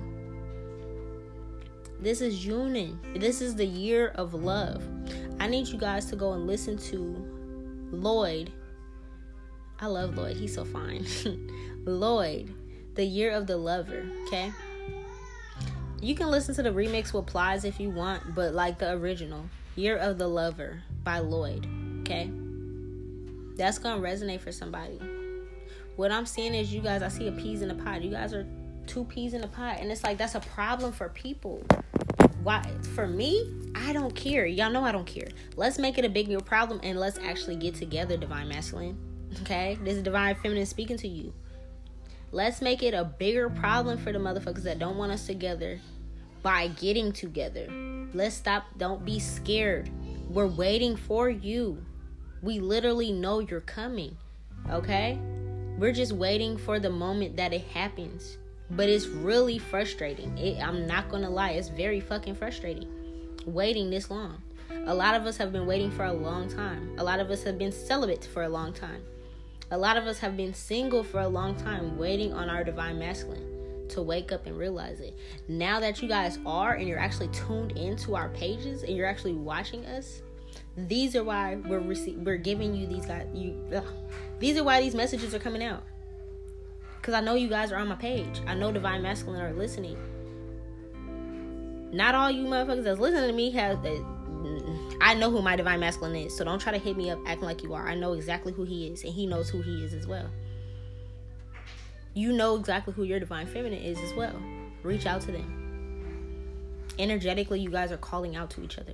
This is June. This is the year of love. I need you guys to go and listen to Lloyd. I love Lloyd. He's so fine. Lloyd, the year of the lover, okay? You can listen to the remix with Plies if you want, but like the original, Year of the Lover by Lloyd, okay? That's gonna resonate for somebody. What I'm seeing is you guys, I see a peas in a pot. You guys are two peas in a pot, and it's like that's a problem for people. Why? For me, I don't care. Y'all know I don't care. Let's make it a big bigger problem and let's actually get together, Divine Masculine. Okay? This is Divine Feminine speaking to you. Let's make it a bigger problem for the motherfuckers that don't want us together by getting together. Let's stop. Don't be scared. We're waiting for you. We literally know you're coming. Okay? We're just waiting for the moment that it happens. But it's really frustrating. It, I'm not going to lie. It's very fucking frustrating waiting this long. A lot of us have been waiting for a long time. A lot of us have been celibate for a long time. A lot of us have been single for a long time, waiting on our divine masculine to wake up and realize it. Now that you guys are and you're actually tuned into our pages and you're actually watching us, these are why we're rece- we're giving you these guys. You, ugh. These are why these messages are coming out. Cause I know you guys are on my page. I know divine masculine are listening. Not all you motherfuckers that's listening to me have mm, I know who my divine masculine is, so don't try to hit me up acting like you are. I know exactly who he is, and he knows who he is as well. You know exactly who your divine feminine is as well. Reach out to them. Energetically, you guys are calling out to each other.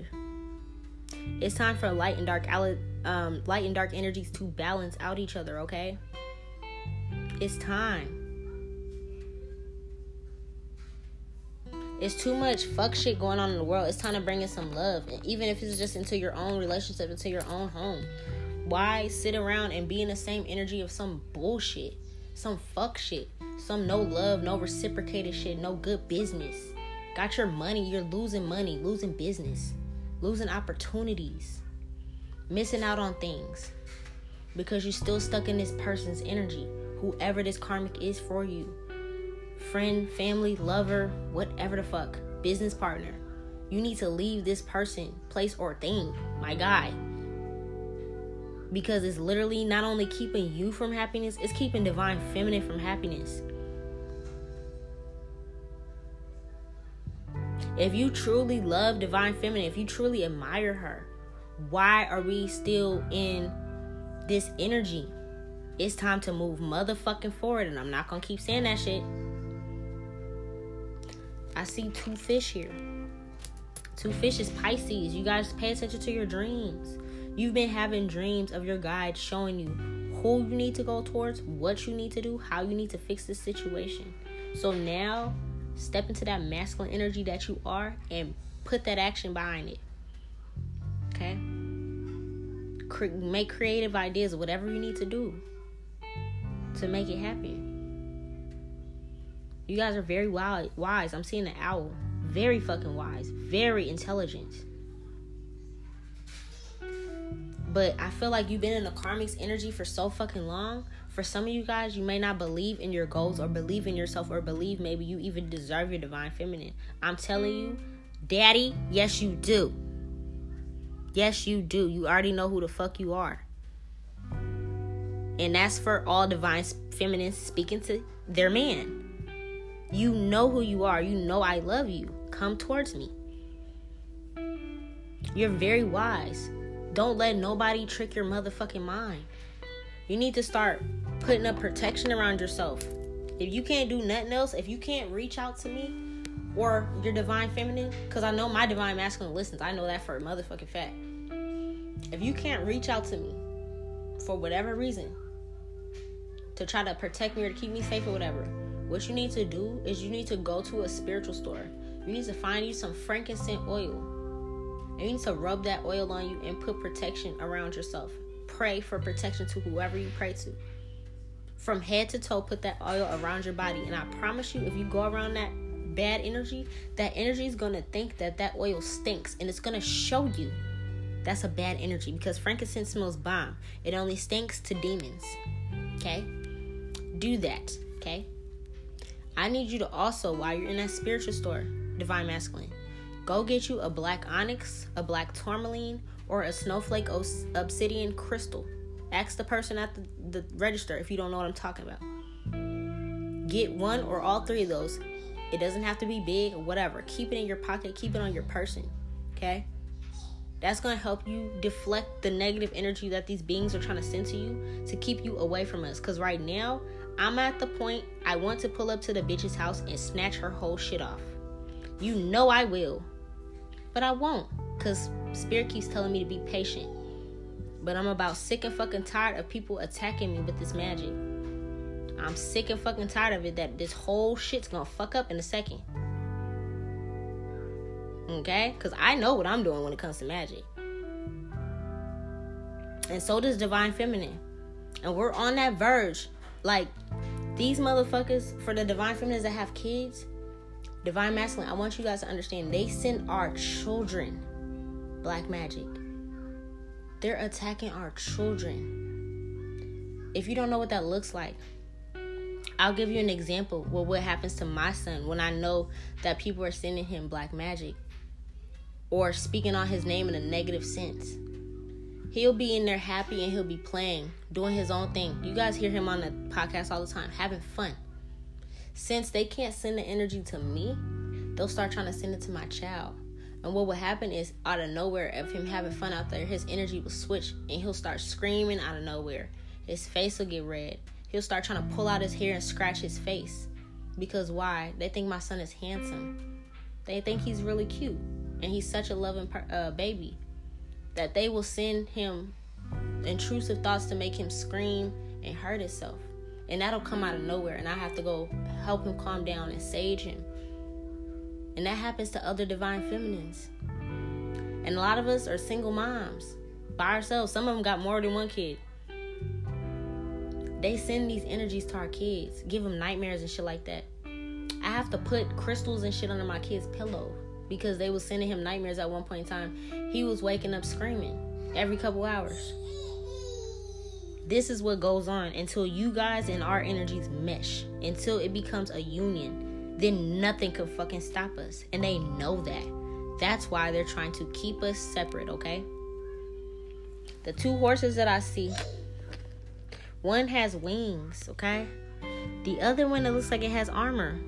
It's time for light and dark, um, light and dark energies to balance out each other. Okay, it's time. It's too much fuck shit going on in the world. It's time to bring in some love. And even if it's just into your own relationship, into your own home. Why sit around and be in the same energy of some bullshit? Some fuck shit. Some no love, no reciprocated shit, no good business. Got your money, you're losing money, losing business, losing opportunities, missing out on things because you're still stuck in this person's energy, whoever this karmic is for you friend, family, lover, whatever the fuck, business partner. You need to leave this person, place, or thing, my guy. Because it's literally not only keeping you from happiness, it's keeping divine feminine from happiness. If you truly love divine feminine, if you truly admire her, why are we still in this energy? It's time to move motherfucking forward, and I'm not gonna keep saying that shit. I see two fish here. Two fish is Pisces. You guys pay attention to your dreams. You've been having dreams of your guide showing you who you need to go towards, what you need to do, how you need to fix this situation. So now, step into that masculine energy that you are and put that action behind it. Okay? Cre- make creative ideas, whatever you need to do to make it happen. You guys are very wild, wise. I'm seeing the owl. Very fucking wise. Very intelligent. But I feel like you've been in the karmic's energy for so fucking long. For some of you guys, you may not believe in your goals or believe in yourself or believe maybe you even deserve your divine feminine. I'm telling you, daddy, yes, you do. Yes, you do. You already know who the fuck you are. And that's for all divine feminines speaking to their man. You know who you are. You know I love you. Come towards me. You're very wise. Don't let nobody trick your motherfucking mind. You need to start putting up protection around yourself. If you can't do nothing else, if you can't reach out to me or your divine feminine, because I know my divine masculine listens. I know that for a motherfucking fact. If you can't reach out to me for whatever reason to try to protect me or to keep me safe or whatever, what you need to do is you need to go to a spiritual store. You need to find you some frankincense oil. And you need to rub that oil on you and put protection around yourself. Pray for protection to whoever you pray to. From head to toe, put that oil around your body. And I promise you, if you go around that bad energy, that energy is going to think that that oil stinks and it's going to show you that's a bad energy because frankincense smells bomb. It only stinks to demons. Okay? Do that. Okay? I need you to also, while you're in that spiritual store, Divine Masculine, go get you a black onyx, a black tourmaline, or a snowflake obsidian crystal. Ask the person at the, the register if you don't know what I'm talking about. Get one or all three of those. It doesn't have to be big or whatever. Keep it in your pocket, keep it on your person. Okay? That's going to help you deflect the negative energy that these beings are trying to send to you to keep you away from us. Because right now, I'm at the point I want to pull up to the bitch's house and snatch her whole shit off. You know I will. But I won't. Because Spirit keeps telling me to be patient. But I'm about sick and fucking tired of people attacking me with this magic. I'm sick and fucking tired of it that this whole shit's gonna fuck up in a second. Okay? Because I know what I'm doing when it comes to magic. And so does Divine Feminine. And we're on that verge. Like, these motherfuckers, for the Divine Feminines that have kids, Divine Masculine, I want you guys to understand they send our children black magic. They're attacking our children. If you don't know what that looks like, I'll give you an example of what happens to my son when I know that people are sending him black magic or speaking on his name in a negative sense. He'll be in there happy and he'll be playing, doing his own thing. You guys hear him on the podcast all the time, having fun. Since they can't send the energy to me, they'll start trying to send it to my child. And what will happen is, out of nowhere, of him having fun out there, his energy will switch and he'll start screaming out of nowhere. His face will get red. He'll start trying to pull out his hair and scratch his face. Because why? They think my son is handsome. They think he's really cute. And he's such a loving uh, baby that they will send him intrusive thoughts to make him scream and hurt himself. And that'll come out of nowhere. And I have to go help him calm down and sage him and that happens to other divine feminines. And a lot of us are single moms by ourselves. Some of them got more than one kid. They send these energies to our kids, give them nightmares and shit like that. I have to put crystals and shit under my kid's pillow because they was sending him nightmares at one point in time. He was waking up screaming every couple hours. This is what goes on until you guys and our energies mesh, until it becomes a union then nothing could fucking stop us. And they know that. That's why they're trying to keep us separate, okay? The two horses that I see, one has wings, okay? The other one, it looks like it has armor.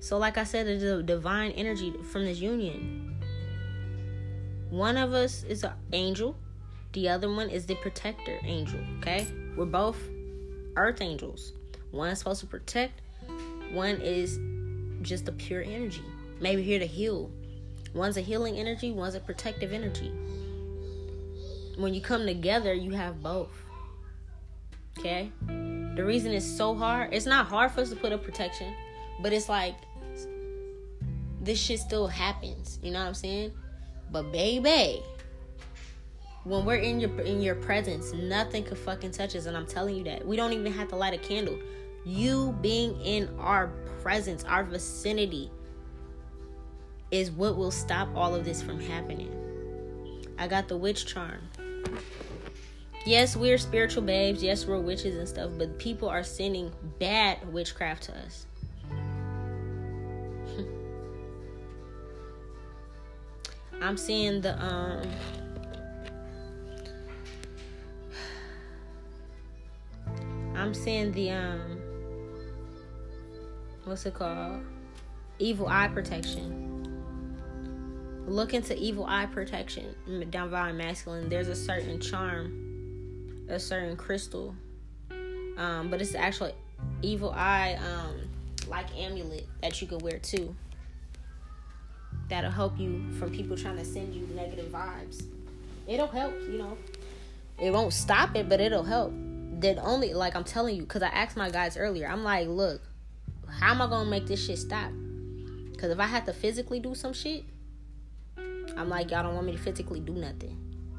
So, like I said, there's a divine energy from this union. One of us is an angel, the other one is the protector angel, okay? We're both earth angels. One is supposed to protect, one is just a pure energy, maybe here to heal. One's a healing energy, one's a protective energy. When you come together, you have both. Okay? The reason it's so hard, it's not hard for us to put up protection, but it's like this shit still happens. You know what I'm saying? But baby, when we're in your in your presence, nothing could fucking touch us, and I'm telling you that. We don't even have to light a candle. You being in our presence, our vicinity, is what will stop all of this from happening. I got the witch charm. Yes, we're spiritual babes. Yes, we're witches and stuff, but people are sending bad witchcraft to us. I'm seeing the um I'm seeing the um what's it called? Evil eye protection. Look into evil eye protection, divine masculine. There's a certain charm, a certain crystal, um, but it's actually evil eye, um, like amulet that you can wear too. That'll help you from people trying to send you negative vibes. It'll help, you know. It won't stop it, but it'll help. That only like I'm telling you, because I asked my guys earlier. I'm like, look, how am I gonna make this shit stop? Because if I have to physically do some shit, I'm like, y'all don't want me to physically do nothing.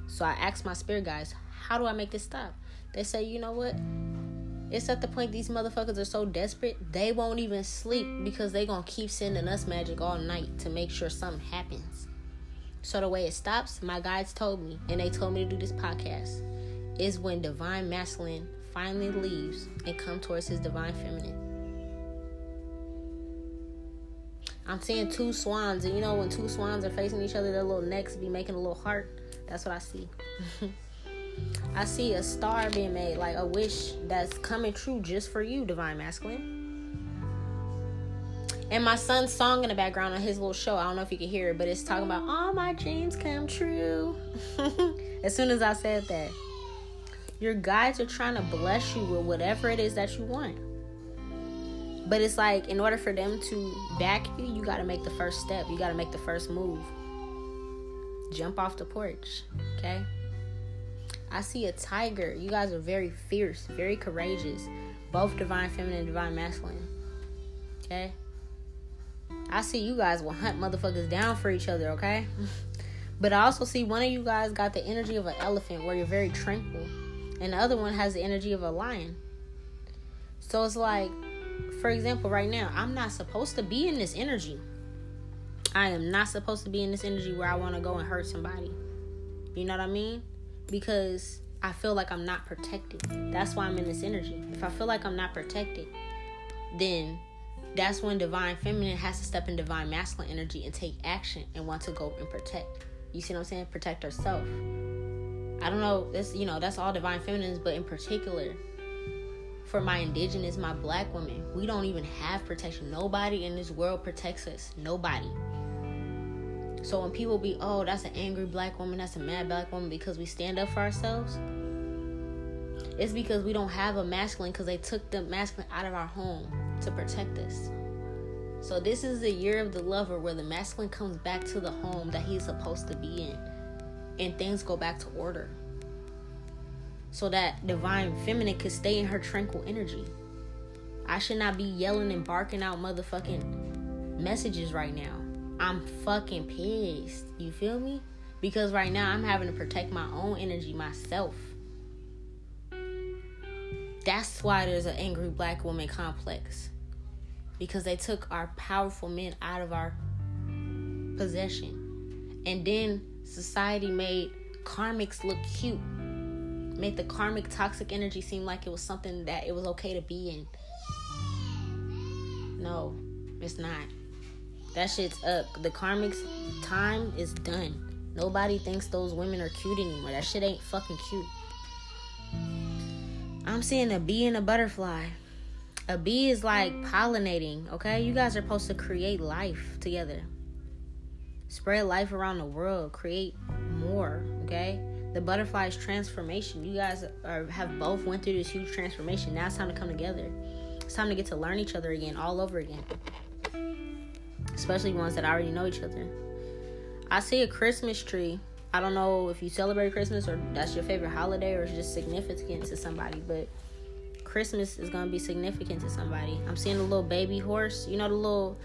So I asked my spirit guys, how do I make this stop? They say, you know what? It's at the point these motherfuckers are so desperate, they won't even sleep because they gonna keep sending us magic all night to make sure something happens. So the way it stops, my guides told me, and they told me to do this podcast, is when divine masculine finally leaves and come towards his divine feminine. I'm seeing two swans, and you know when two swans are facing each other, their little necks be making a little heart. That's what I see. I see a star being made, like a wish that's coming true just for you, divine masculine. And my son's song in the background on his little show, I don't know if you can hear it, but it's talking about all my dreams come true. as soon as I said that, your guides are trying to bless you with whatever it is that you want. But it's like, in order for them to back you, you got to make the first step. You got to make the first move. Jump off the porch, okay? I see a tiger. You guys are very fierce, very courageous. Both divine feminine and divine masculine. Okay? I see you guys will hunt motherfuckers down for each other, okay? but I also see one of you guys got the energy of an elephant where you're very tranquil. And the other one has the energy of a lion. So it's like, for example, right now, I'm not supposed to be in this energy. I am not supposed to be in this energy where I want to go and hurt somebody. You know what I mean? Because I feel like I'm not protected. That's why I'm in this energy. If I feel like I'm not protected, then that's when divine feminine has to step in divine masculine energy and take action and want to go and protect. You see what I'm saying? Protect herself. I don't know, this you know, that's all divine feminines, but in particular, for my indigenous, my black women, we don't even have protection. Nobody in this world protects us. Nobody. So when people be, oh, that's an angry black woman, that's a mad black woman because we stand up for ourselves, it's because we don't have a masculine because they took the masculine out of our home to protect us. So this is the year of the lover where the masculine comes back to the home that he's supposed to be in and things go back to order. So that divine feminine could stay in her tranquil energy. I should not be yelling and barking out motherfucking messages right now. I'm fucking pissed. You feel me? Because right now I'm having to protect my own energy myself. That's why there's an angry black woman complex because they took our powerful men out of our possession. And then society made karmics look cute. Made the karmic toxic energy seem like it was something that it was okay to be in. No, it's not. That shit's up. The karmic's time is done. Nobody thinks those women are cute anymore. That shit ain't fucking cute. I'm seeing a bee and a butterfly. A bee is like pollinating, okay? You guys are supposed to create life together. Spread life around the world, create more, okay? The butterfly's transformation. You guys are have both went through this huge transformation. Now it's time to come together. It's time to get to learn each other again, all over again. Especially ones that already know each other. I see a Christmas tree. I don't know if you celebrate Christmas or that's your favorite holiday or it's just significant to somebody, but Christmas is gonna be significant to somebody. I'm seeing a little baby horse. You know the little.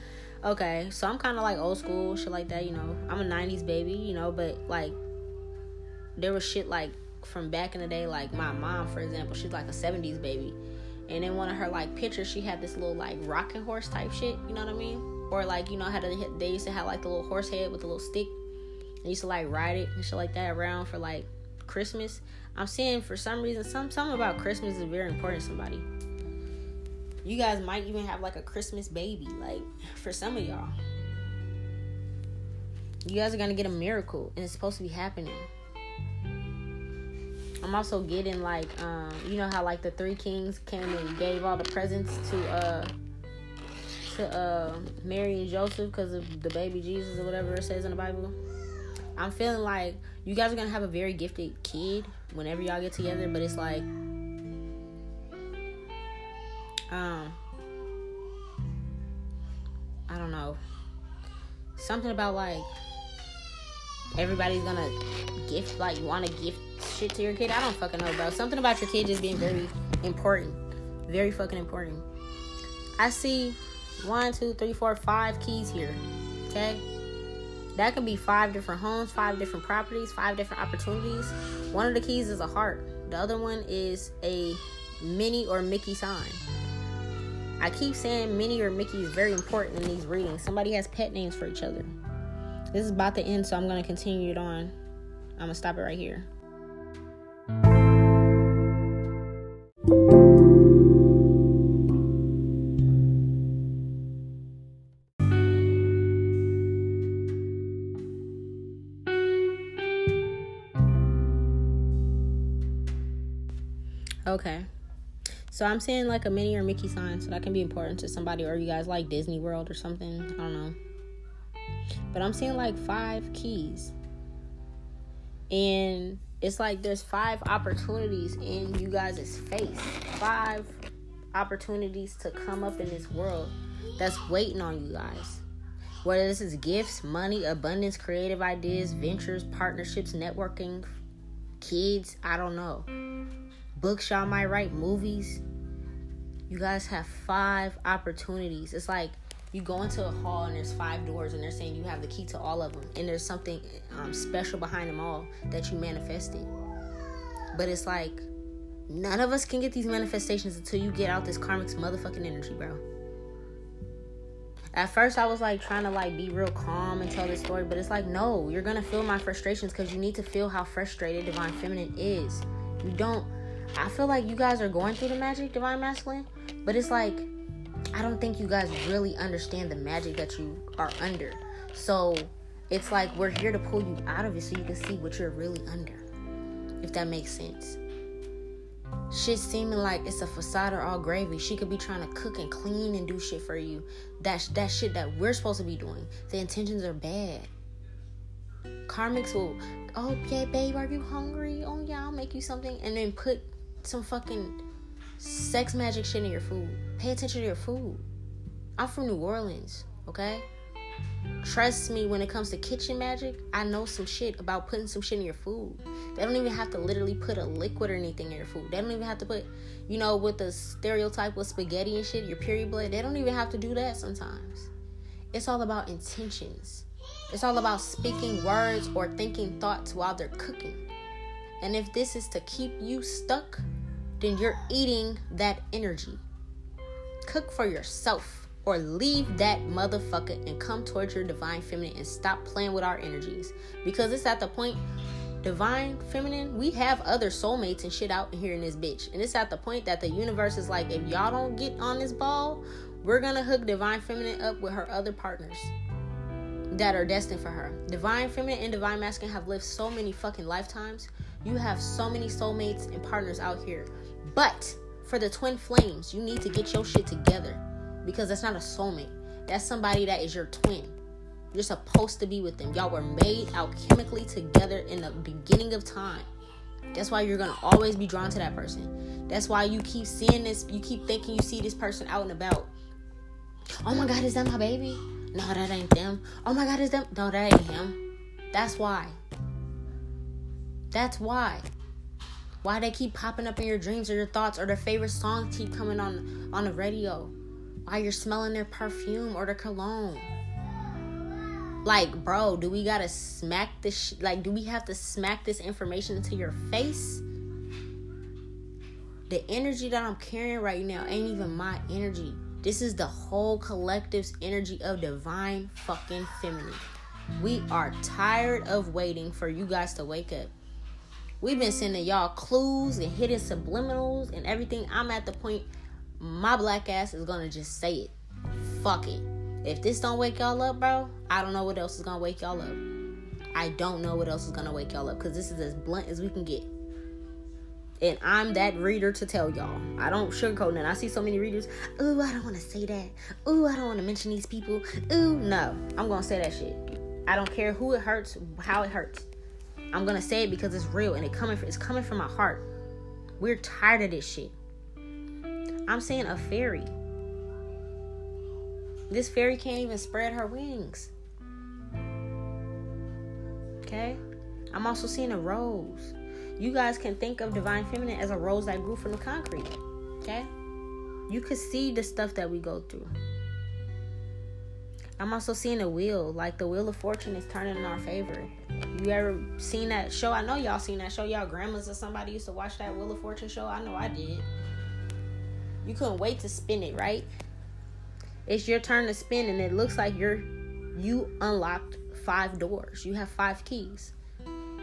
Okay, so I'm kind of like old school shit like that. You know, I'm a '90s baby. You know, but like there was shit like from back in the day. Like my mom, for example, she's like a '70s baby, and in one of her like pictures, she had this little like rocking horse type shit. You know what I mean? Or like you know how they, used to have like the little horse head with the little stick. They used to like ride it and shit like that around for like Christmas. I'm seeing for some reason some something about Christmas is very important to somebody. You guys might even have like a Christmas baby, like for some of y'all. You guys are gonna get a miracle and it's supposed to be happening. I'm also getting like um you know how like the three kings came and gave all the presents to uh to uh Mary and Joseph because of the baby Jesus or whatever it says in the Bible. I'm feeling like you guys are gonna have a very gifted kid whenever y'all get together, but it's like um I don't know. Something about like everybody's gonna gift like you wanna gift shit to your kid. I don't fucking know, bro. Something about your kid just being very important. Very fucking important. I see one, two, three, four, five keys here. Okay? That could be five different homes, five different properties, five different opportunities. One of the keys is a heart. The other one is a Minnie or Mickey sign. I keep saying Minnie or Mickey is very important in these readings. Somebody has pet names for each other. This is about to end, so I'm going to continue it on. I'm going to stop it right here. Okay. So I'm saying like a Minnie or Mickey sign, so that can be important to somebody, or you guys like Disney World or something. I don't know. But I'm seeing like five keys. And it's like there's five opportunities in you guys' face. Five opportunities to come up in this world that's waiting on you guys. Whether this is gifts, money, abundance, creative ideas, ventures, partnerships, networking, kids, I don't know. Books y'all might write, movies. You guys have five opportunities. It's like you go into a hall and there's five doors and they're saying you have the key to all of them. And there's something um, special behind them all that you manifested. But it's like none of us can get these manifestations until you get out this karmic's motherfucking energy bro. At first i was like trying to like be real calm and tell this story but it's like no you're gonna feel my frustrations because you need to feel how frustrated divine feminine is. You don't i feel like you guys are going through the magic divine masculine but it's like I don't think you guys really understand the magic that you are under. So it's like we're here to pull you out of it so you can see what you're really under. If that makes sense. Shit seeming like it's a facade or all gravy. She could be trying to cook and clean and do shit for you. That that shit that we're supposed to be doing. The intentions are bad. Karmics will, oh yeah, babe, are you hungry? Oh yeah, I'll make you something, and then put some fucking sex magic shit in your food. Pay attention to your food. I'm from New Orleans, okay? Trust me, when it comes to kitchen magic, I know some shit about putting some shit in your food. They don't even have to literally put a liquid or anything in your food. They don't even have to put, you know, with the stereotype with spaghetti and shit, your period blood. They don't even have to do that sometimes. It's all about intentions. It's all about speaking words or thinking thoughts while they're cooking. And if this is to keep you stuck, then you're eating that energy. Cook for yourself or leave that motherfucker and come towards your divine feminine and stop playing with our energies. Because it's at the point, divine feminine, we have other soulmates and shit out here in this bitch. And it's at the point that the universe is like, if y'all don't get on this ball, we're gonna hook divine feminine up with her other partners that are destined for her. Divine feminine and divine masculine have lived so many fucking lifetimes. You have so many soulmates and partners out here. But for the twin flames, you need to get your shit together because that's not a soulmate. That's somebody that is your twin. You're supposed to be with them. Y'all were made alchemically together in the beginning of time. That's why you're gonna always be drawn to that person. That's why you keep seeing this, you keep thinking you see this person out and about. Oh my god, is that my baby? No, that ain't them. Oh my god, is that no, that ain't him. That's why. That's why why they keep popping up in your dreams or your thoughts or their favorite songs keep coming on on the radio. Why you're smelling their perfume or their cologne. Like bro do we gotta smack this sh- like do we have to smack this information into your face? The energy that i'm carrying right now ain't even my energy. This is the whole collective's energy of divine fucking feminine. We are tired of waiting for you guys to wake up We've been sending y'all clues and hidden subliminals and everything. I'm at the point my black ass is gonna just say it. Fuck it. If this don't wake y'all up, bro, I don't know what else is gonna wake y'all up. I don't know what else is gonna wake y'all up because this is as blunt as we can get. And I'm that reader to tell y'all. I don't sugarcoat nothing. I see so many readers. Ooh, I don't want to say that. Ooh, I don't want to mention these people. Ooh, no. I'm gonna say that shit. I don't care who it hurts, how it hurts. I'm gonna say it because it's real and it coming it's coming from my heart. We're tired of this shit. I'm saying a fairy. This fairy can't even spread her wings. Okay? I'm also seeing a rose. You guys can think of divine feminine as a rose that grew from the concrete. Okay? You could see the stuff that we go through. I'm also seeing a wheel, like the wheel of fortune is turning in our favor. You ever seen that show? I know y'all seen that show. Y'all grandmas or somebody used to watch that Wheel of Fortune show. I know I did. You couldn't wait to spin it, right? It's your turn to spin, and it looks like you're you unlocked five doors. You have five keys.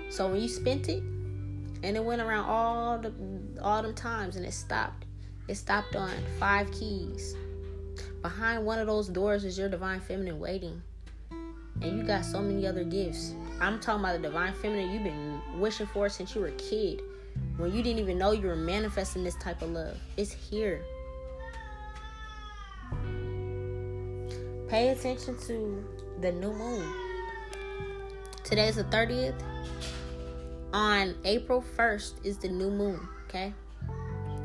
So when you spent it, and it went around all the all them times, and it stopped. It stopped on five keys. Behind one of those doors is your divine feminine waiting. And you got so many other gifts. I'm talking about the divine feminine you've been wishing for since you were a kid. when you didn't even know you were manifesting this type of love. It's here. Pay attention to the new moon. Today is the 30th. On April 1st is the new moon, okay?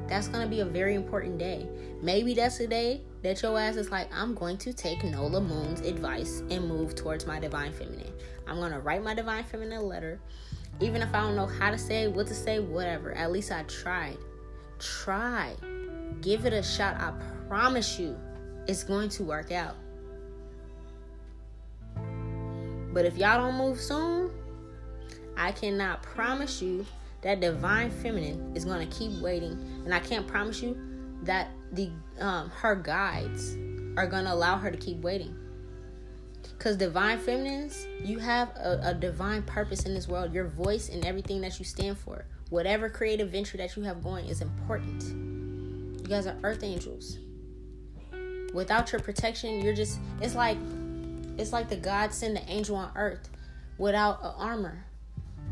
That's to be a very important day. Maybe that's the day that your ass is like, I'm going to take Nola Moon's advice and move towards my divine feminine. I'm to write my divine feminine letter. Even if I don't know how to say, what to say, whatever. At least I tried. Try. Give it a shot. I promise you it's going to work out. But if y'all don't move soon, I cannot promise you that divine feminine is going to keep waiting. And I can't promise you that the um, her guides are going to allow her to keep waiting. Because divine feminines, you have a, a divine purpose in this world. Your voice and everything that you stand for, whatever creative venture that you have going, is important. You guys are earth angels. Without your protection, you're just, it's like, it's like the God send the angel on earth without armor.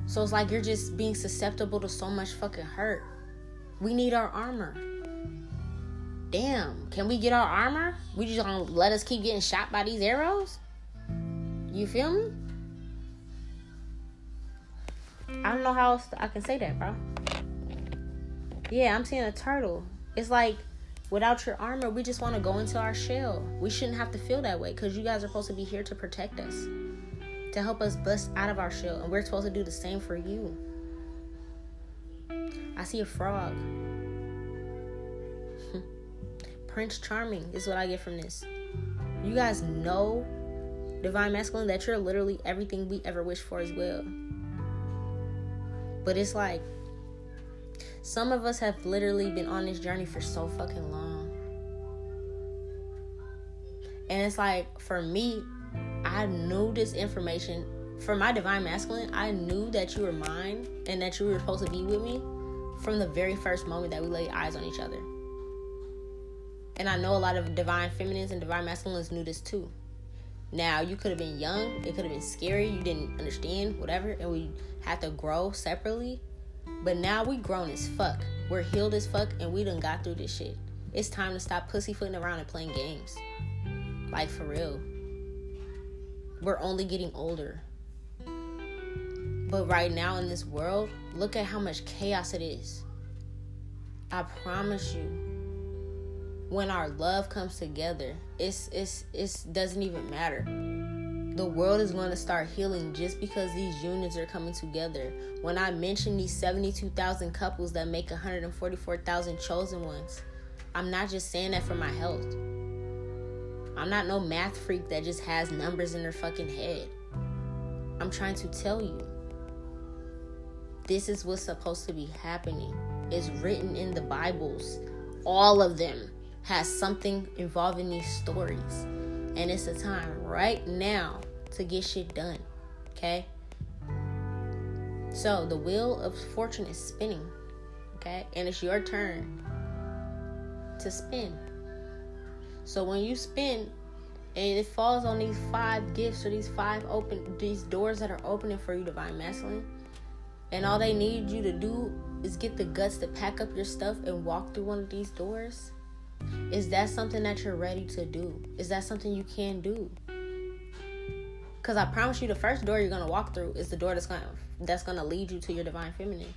So it's like you're just being susceptible to so much fucking hurt. We need our armor. Damn, can we get our armor? We just gonna let us keep getting shot by these arrows? You feel me? I don't know how else I can say that, bro. Yeah, I'm seeing a turtle. It's like without your armor, we just want to go into our shell. We shouldn't have to feel that way because you guys are supposed to be here to protect us, to help us bust out of our shell, and we're supposed to do the same for you. I see a frog. Prince Charming is what I get from this. You guys know divine masculine that you're literally everything we ever wish for as well. But it's like some of us have literally been on this journey for so fucking long. And it's like for me, I knew this information for my divine masculine. I knew that you were mine and that you were supposed to be with me from the very first moment that we laid eyes on each other. And I know a lot of divine feminines and divine masculines knew this too. Now, you could have been young, it could have been scary, you didn't understand, whatever, and we had to grow separately. But now we grown as fuck. We're healed as fuck, and we done got through this shit. It's time to stop pussyfooting around and playing games. Like, for real. We're only getting older. But right now in this world, look at how much chaos it is. I promise you, when our love comes together, it's it's it doesn't even matter. The world is going to start healing just because these unions are coming together. When I mention these 72,000 couples that make 144,000 chosen ones, I'm not just saying that for my health. I'm not no math freak that just has numbers in their fucking head. I'm trying to tell you. This is what's supposed to be happening. It's written in the Bibles. All of them has something involving these stories. And it's a time right now to get shit done. Okay? So the wheel of fortune is spinning. Okay? And it's your turn to spin. So when you spin and it falls on these five gifts or these five open these doors that are opening for you, divine masculine, and all they need you to do is get the guts to pack up your stuff and walk through one of these doors is that something that you're ready to do? Is that something you can do? Cause I promise you, the first door you're gonna walk through is the door that's gonna that's gonna lead you to your divine feminine,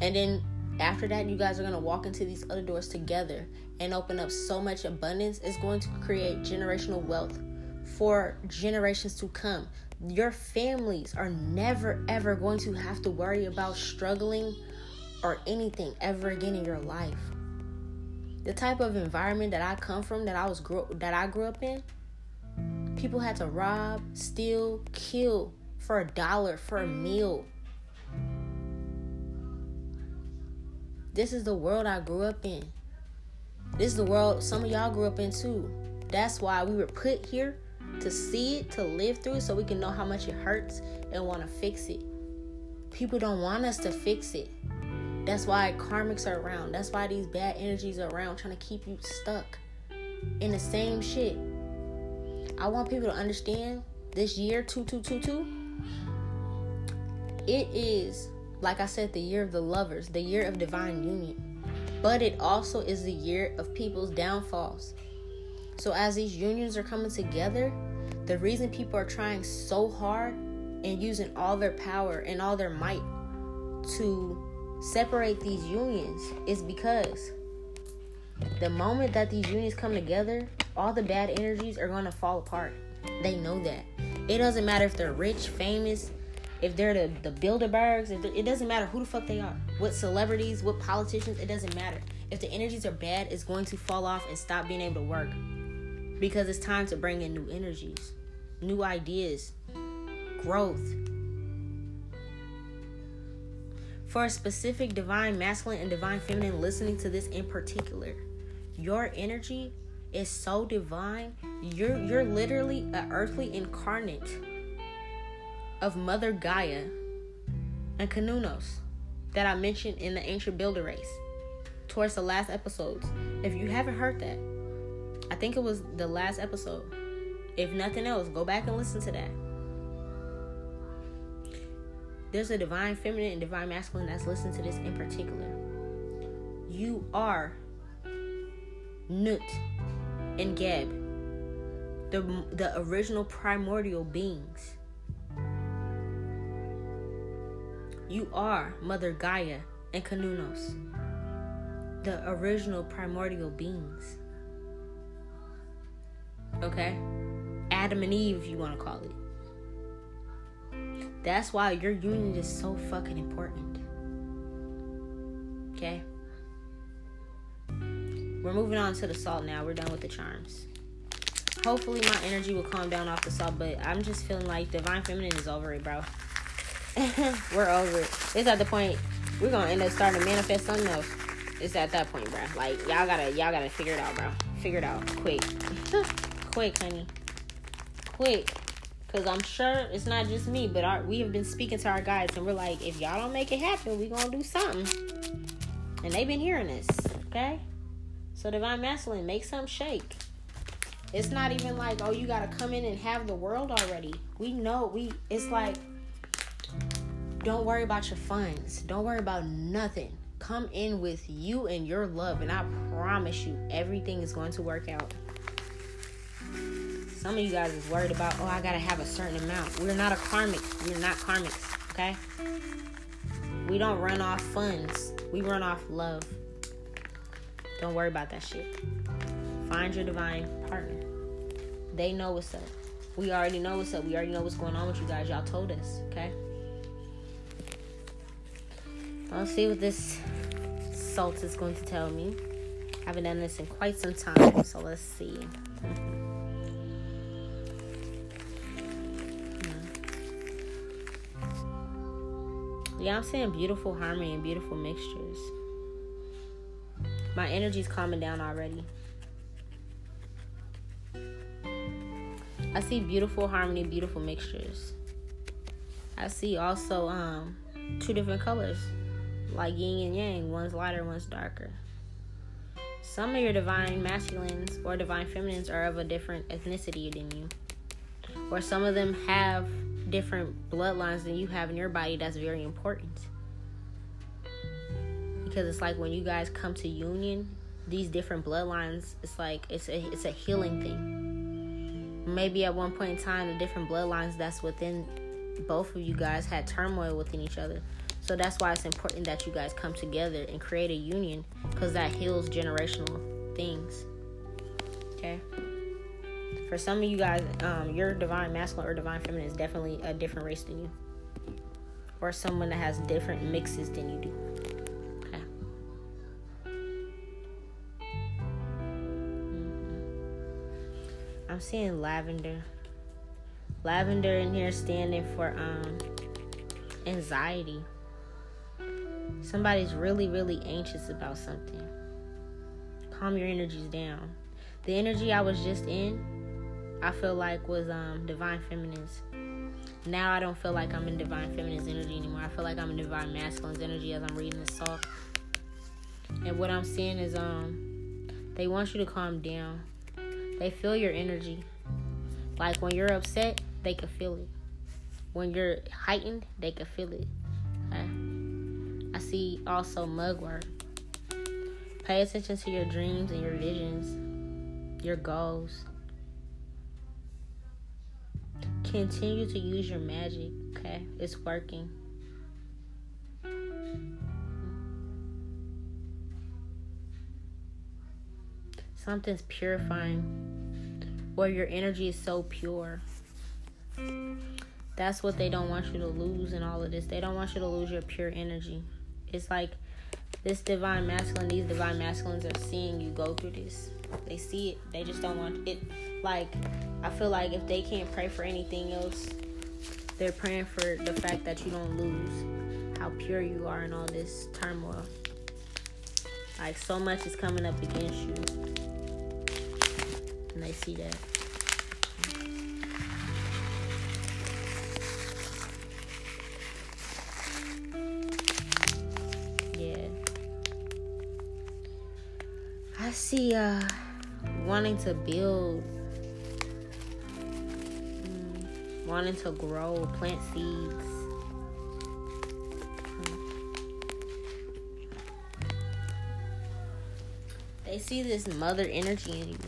and then after that, you guys are gonna walk into these other doors together and open up so much abundance. It's going to create generational wealth for generations to come. Your families are never ever going to have to worry about struggling or anything ever again in your life the type of environment that I come from, that I was grew, that I grew up in, people had to rob, steal, kill for a dollar for a meal. This is the world I grew up in. This is the world some of y'all grew up in too. That's why we were put here to see it, to live through so we can know how much it hurts and want to fix it. People don't want us to fix it. That's why karmics are around. That's why these bad energies are around trying to keep you stuck in the same shit. I want people to understand this year 2222 it is like I said, the year of the lovers, the year of divine union. But it also is the year of people's downfalls. So as these unions are coming together, the reason people are trying so hard and using all their power and all their might to separate these unions is because the moment that these unions come together, all the bad energies are going to fall apart. They know that. It doesn't matter if they're rich, famous, if they're the, the Bilderbergs, it doesn't matter who the fuck they are. What celebrities, what politicians, it doesn't matter. If the energies are bad, it's going to fall off and stop being able to work. Because it's time to bring in new energies, new ideas, growth. For a specific divine masculine and divine feminine listening to this in particular, your energy is so divine. You're you're literally an earthly incarnate of Mother Gaia and Cernunnos that I mentioned in the ancient builder race towards the last episodes. If you haven't heard that, I think it was the last episode. If nothing else, go back and listen to that. There's a divine feminine and divine masculine that's listening to this in particular. You are Nut and Geb, the, the original primordial beings. You are Mother Gaia and Cernunnos, the original primordial beings. Okay? Adam and Eve, if you want to call it. That's why your union is so fucking important. Okay? We're moving on to the salt now. We're done with the charms. Hopefully my energy will calm down off the salt, but I'm just feeling like Divine Feminine is over it, bro. we're over it. It's at the point we're gonna end up starting to manifest something else. It's at that point, bro. Like y'all gotta y'all gotta figure it out, bro. Figure it out quick, quick, honey, quick. Cause I'm sure it's not just me, but our, we have been speaking to our guides, and we're like, if y'all don't make it happen, we gonna do something. And they've been hearing this, okay? So divine masculine, make some shake. It's not even like, oh, you gotta come in and have the world already. We know we. It's like, don't worry about your funds. Don't worry about nothing. Come in with you and your love, and I promise you, everything is going to work out. Some of you guys is worried about, oh, I gotta have a certain amount. We're not a karmic. We're not karmics, okay? We don't run off funds. We run off love. Don't worry about that shit. Find your divine partner. They know what's up. We already know what's up. We already know what's going on with you guys. Y'all told us, okay? I'll see what this salt is going to tell me. I haven't done this in quite some time, so let's see. Yeah, I'm seeing beautiful harmony and beautiful mixtures. My energy's calming down already. I see beautiful harmony, beautiful mixtures. I see also um two different colors, like yin and yang. One's lighter, one's darker. Some of your divine masculines or divine feminines are of a different ethnicity than you, or some of them have different bloodlines than you have in your body that's very important because it's like when you guys come to union these different bloodlines it's like it's a it's a healing thing maybe at one point in time the different bloodlines that's within both of you guys had turmoil within each other so that's why it's important that you guys come together and create a union because that heals generational things okay for some of you guys, um, your divine masculine or divine feminine is definitely a different race than you, or someone that has different mixes than you do. Okay. Mm-hmm. I'm seeing lavender. Lavender in here standing for um anxiety. Somebody's really, really anxious about something. Calm your energies down. The energy I was just in I feel like was um divine feminines. Now I don't feel like I'm in divine feminine's energy anymore. I feel like I'm in divine masculine's energy as I'm reading this song. And what I'm seeing is um they want you to calm down. They feel your energy. Like when you're upset, they can feel it. When you're heightened, they can feel it. Okay? I see also mugwort. Pay attention to your dreams and your visions, your goals. Continue to use your magic, okay? It's working. Something's purifying, where your energy is so pure. That's what they don't want you to lose in all of this. They don't want you to lose your pure energy. It's like this divine masculine, these divine masculines are seeing you go through this. They see it. They just don't want it. Like, I feel like if they can't pray for anything else, they're praying for the fact that you don't lose how pure you are in all this turmoil. Like, so much is coming up against you. And they see that. See uh wanting to build mm, wanting to grow plant seeds. They see this mother energy in you.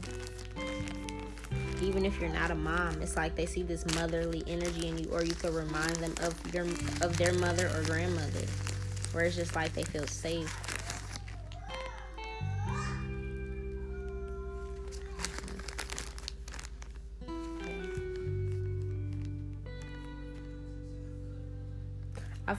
Even if you're not a mom it's like they see this motherly energy in you or you could remind them of your of their mother or grandmother where it's just like they feel safe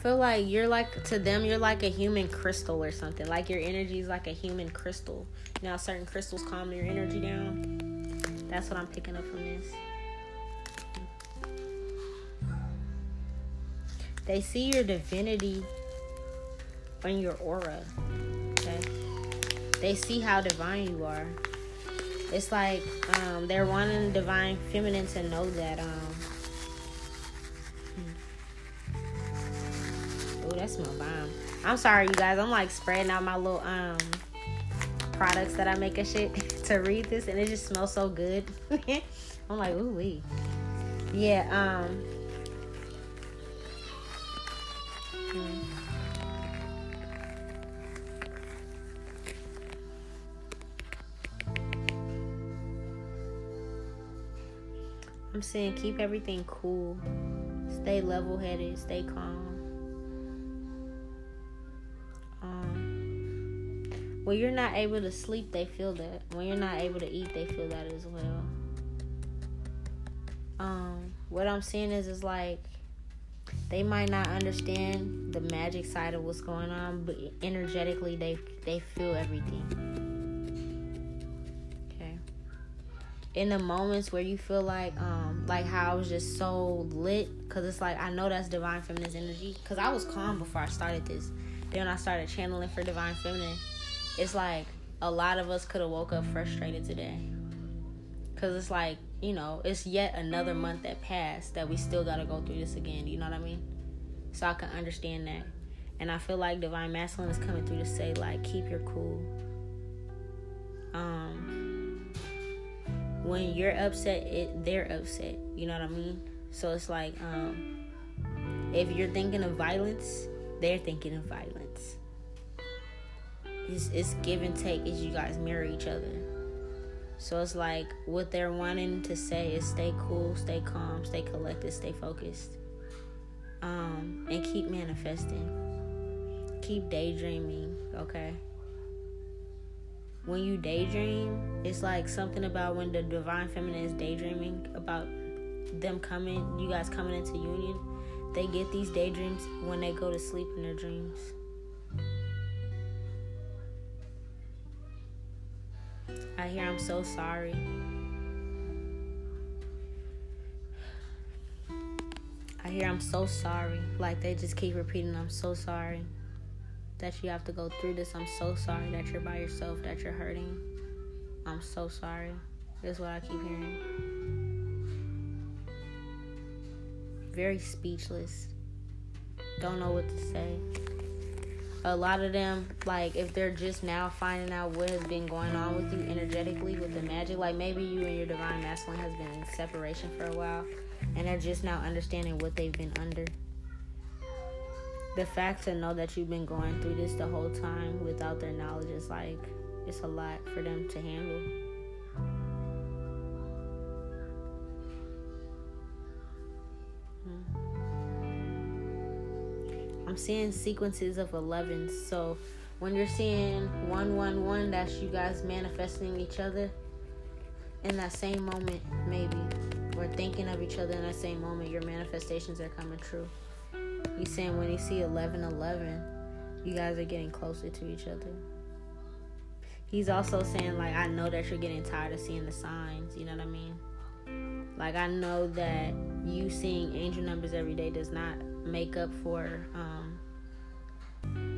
feel like you're like to them you're like a human crystal or something. Like your energy is like a human crystal. Know certain crystals calm your energy down. That's what I'm picking up from this. They see your divinity in your aura. Okay. They see how divine you are. It's like um, they're wanting divine feminine to know that um, smell bomb. I'm sorry, you guys. I'm like spreading out my little um products that I make and shit to read this, and it just smells so good. I'm like, ooh wee. Yeah. Um. I'm saying keep everything cool. Stay level headed, stay calm. When you're not able to sleep, they feel that. When you're not able to eat, they feel that as well. Um, what I'm seeing is is like they might not understand the magic side of what's going on, but energetically they they feel everything. Okay. In the moments where you feel like um like how I was just so lit, cause it's like I know that's divine feminine energy, cause I was calm before I started this. Then I started channeling for divine feminine it's like a lot of us could have woke up frustrated today because it's like you know it's yet another month that passed that we still got to go through this again. You know what i mean? So i can understand that. And i feel like divine masculine is coming through to say like keep your cool. Um when you're upset it they're upset. You know what i mean? So it's like um if you're thinking of violence they're thinking of violence it's, it's give and take as you guys mirror each other. So it's like what they're wanting to say is stay cool, stay calm, stay collected, stay focused. Um, and keep manifesting. Keep daydreaming, okay? When you daydream, it's like something about when the divine feminine is daydreaming about them coming, you guys coming into union. They get these daydreams when they go to sleep in their dreams. I hear I'm so sorry. I hear I'm so sorry. Like they just keep repeating, I'm so sorry that you have to go through this. I'm so sorry that you're by yourself, that you're hurting. I'm so sorry. That's what I keep hearing. Very speechless. Don't know what to say a lot of them like if they're just now finding out what has been going on with you energetically with the magic like maybe you and your divine masculine has been in separation for a while and they're just now understanding what they've been under the fact to know that you've been going through this the whole time without their knowledge is like it's a lot for them to handle. Seeing sequences of 11s. So when you're seeing 111, that's you guys manifesting each other in that same moment, maybe. Or thinking of each other in that same moment, your manifestations are coming true. He's saying when you see 11 11, you guys are getting closer to each other. He's also saying, like, I know that you're getting tired of seeing the signs. You know what I mean? Like, I know that you seeing angel numbers every day does not make up for um,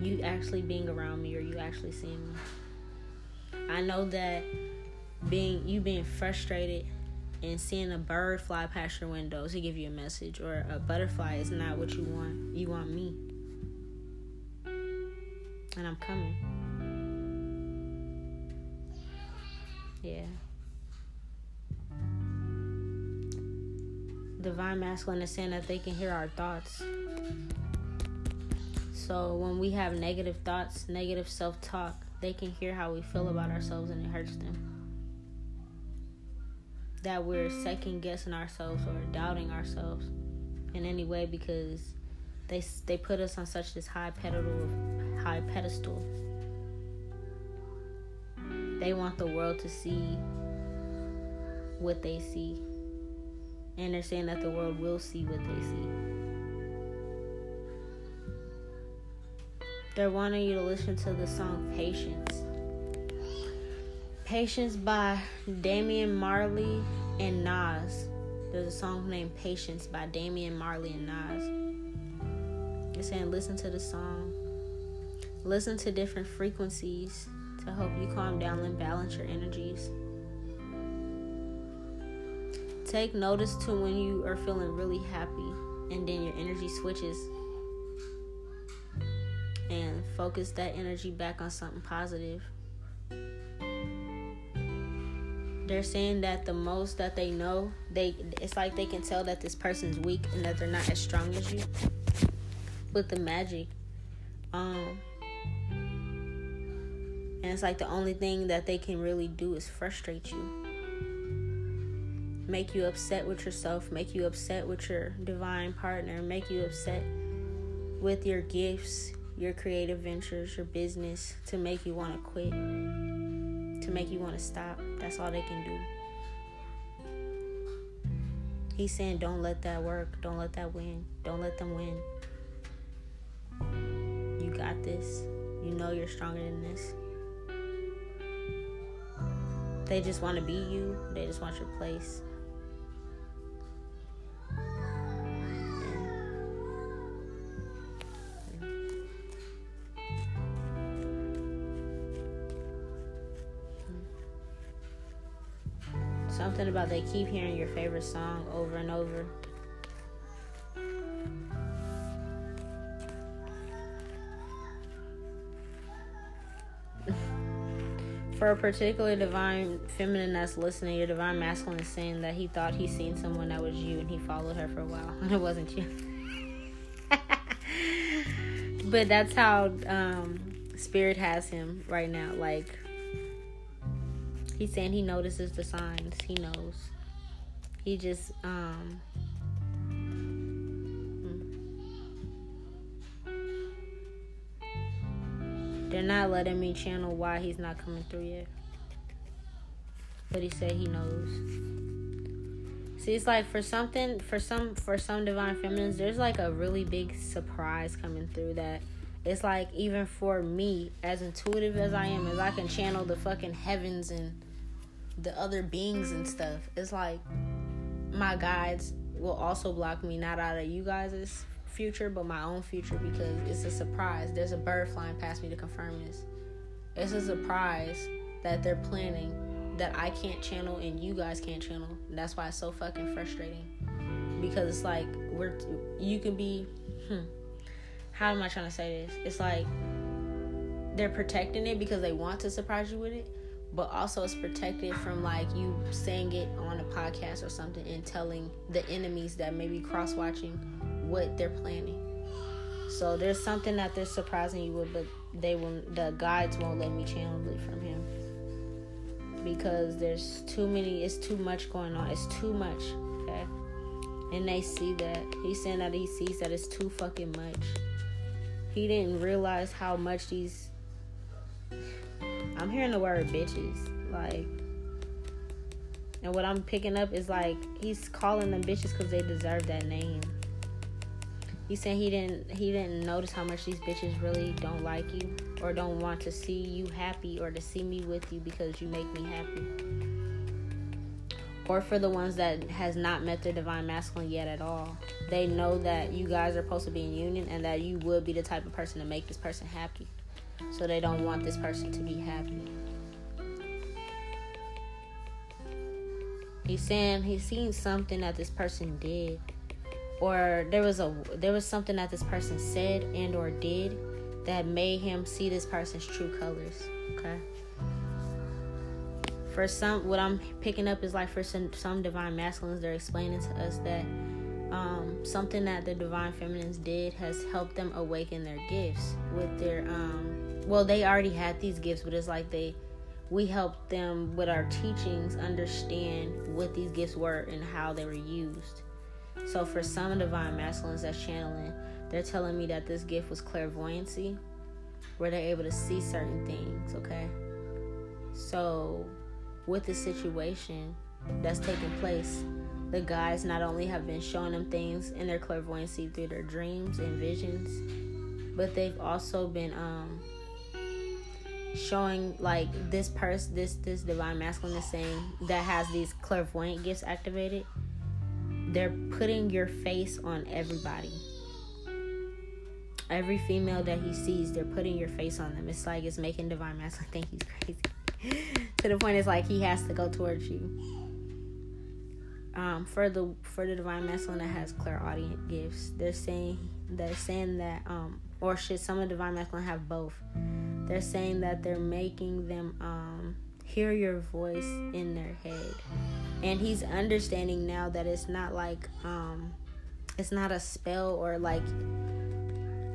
you actually being around me or you actually seeing me. I know that being you being frustrated and seeing a bird fly past your window to give you a message or a butterfly is not what you want. You want me. And I'm coming. Yeah. Divine masculine is saying that they can hear our thoughts. So when we have negative thoughts, negative self talk, they can hear how we feel about ourselves and it hurts them that we're second guessing ourselves or doubting ourselves in any way because they they put us on such this high pedestal high pedestal. They want the world to see what they see. And they're saying that the world will see what they see. They're wanting you to listen to the song Patience. Patience by Damian Marley and Nas. There's a song named Patience by Damian Marley and Nas. It's saying listen to the song. Listen to different frequencies to help you calm down and balance your energies. Take notice to when you are feeling really happy and then your energy switches and focus that energy back on something positive. they're saying that the most that they know, they it's like they can tell that this person's weak and that they're not as strong as you. With the magic, um, and it's like the only thing that they can really do is frustrate you, make you upset with yourself, make you upset with your divine partner, make you upset with your gifts, your creative ventures, your business, to make you want to quit to make you want to stop. That's all they can do. He's saying, don't let that work. Don't let that win. Don't let them win. You got this. You know you're stronger than this. They just want to be you, they just want your place. Keep hearing your favorite song over and over. For a particular divine feminine that's listening, your divine masculine is saying that he thought he seen someone that was you and he followed her for a while and it wasn't you. but that's how um, spirit has him right now. Like He's saying he notices the signs. He knows. He just um They're not letting me channel why he's not coming through yet. But he said he knows. See, it's like for something, for some, for some divine feminines, there's like a really big surprise coming through that it's like even for me, as intuitive as I am, as I can channel the fucking heavens and the other beings and stuff. It's like my guides will also block me not out of you guys' future, but my own future because it's a surprise. There's a bird flying past me to confirm this. It's a surprise that they're planning that I can't channel and you guys can't channel. That's why it's so fucking frustrating. Because it's like we're you can be hmm, how am I trying to say this? It's like they're protecting it because they want to surprise you with it, but also it's protected from like you saying it on a podcast or something and telling the enemies that may be cross watching what they're planning. So there's something that they're surprising you with, but they will the guides won't let me channel it from him because there's too many. It's too much going on. It's too much. Okay, and they see that. He's saying that he sees that it's too fucking much. He didn't realize how much these. I'm hearing the word bitches like. And what I'm picking up is like he's calling them bitches because they deserve that name. He said he didn't he didn't notice how much these bitches really don't like you or don't want to see you happy or to see me with you because you make me happy. Or for the ones that has not met their divine masculine yet at all. They know that you guys are supposed to be in union and that you would be the type of person to make this person happy. So they don't want this person to be happy. He's saying he's seen something that this person did or there was a there was something that this person said and or did that made him see this person's true colors okay for some what i'm picking up is like for some, some divine masculines they're explaining to us that um, something that the divine feminines did has helped them awaken their gifts with their um, well they already had these gifts but it's like they we helped them with our teachings understand what these gifts were and how they were used so for some divine masculines that's channeling, they're telling me that this gift was clairvoyancy, where they're able to see certain things, okay? So with the situation that's taking place, the guys not only have been showing them things in their clairvoyancy through their dreams and visions, but they've also been um showing like this person this this divine masculine is saying that has these clairvoyant gifts activated they're putting your face on everybody. Every female that he sees, they're putting your face on them. It's like it's making Divine Masculine think he's crazy. to the point it's like he has to go towards you. Um, for the for the divine masculine that has clairaudient gifts, they're saying they're saying that um, or should some of divine masculine have both? They're saying that they're making them um, hear your voice in their head and he's understanding now that it's not like um it's not a spell or like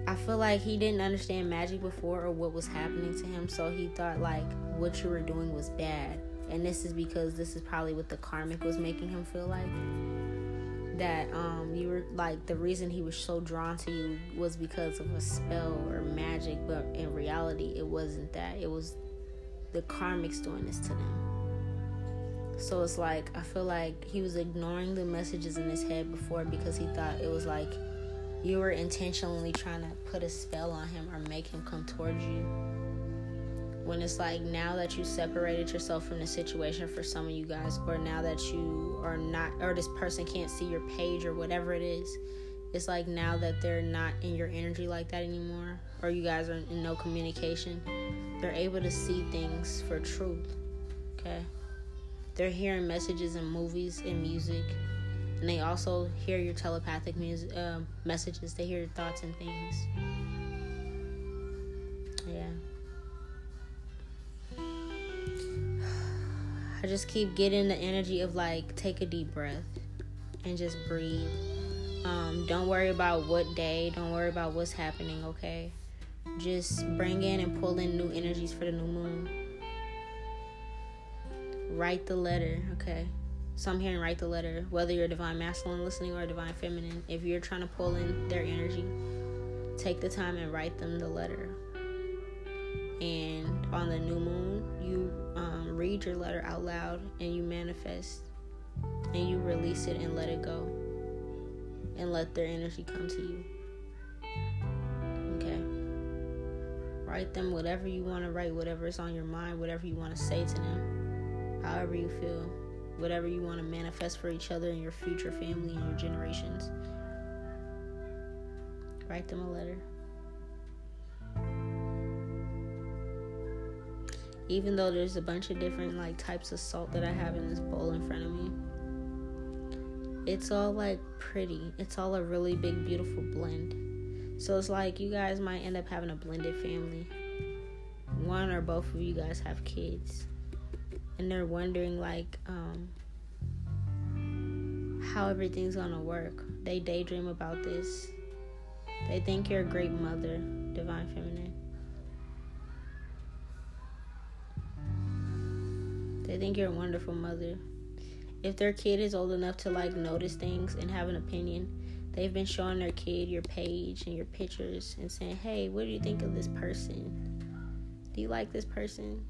I feel like he didn't understand magic before or what was happening to him, so he thought like what you were doing was bad. And this is because this is probably what the karmic was making him feel like. That um you were like the reason he was so drawn to you was because of a spell or magic, but in reality it wasn't that. It was the karmics doing this to them. So it's like I feel like he was ignoring the messages in his head before because he thought it was like you were intentionally trying to put a spell on him or make him come towards you. When it's like now that you separated yourself from the situation for some of you guys, or now that you are not, or this person can't see your page or whatever it is, it's like now that they're not in your energy like that anymore, or you guys are in no communication, they're able to see things for truth. Okay. They're hearing messages in movies and music, and they also hear your telepathic music uh, messages. They hear your thoughts and things. Yeah. I just keep getting the energy of like take a deep breath and just breathe. Um, don't worry about what day. Don't worry about what's happening. Okay. Just bring in and pull in new energies for the new moon write the letter, okay? So I'm hearing write the letter, whether you're divine masculine listening or divine feminine. If you're trying to pull in their energy, take the time and write them the letter. And on the new moon, you um, read your letter out loud and you manifest and you release it and let it go and let their energy come to you. Okay. Write them whatever you want to write, whatever is on your mind, whatever you want to say to them however you feel, whatever you want to manifest for each other and your future family and your generations. Write them a letter. Even though there's a bunch of different like types of salt that I have in this bowl in front of me, it's all like pretty. It's all a really big, beautiful blend. So it's like you guys might end up having a blended family. One or both of you guys have kids and they're wondering like um, how everything's gonna work. They daydream about this. They think you're a great mother, divine feminine. They think you're a wonderful mother. If their kid is old enough to like notice things and have an opinion, they've been showing their kid your page and your pictures and saying, "Hey, what do you think of this person? Do you like this person?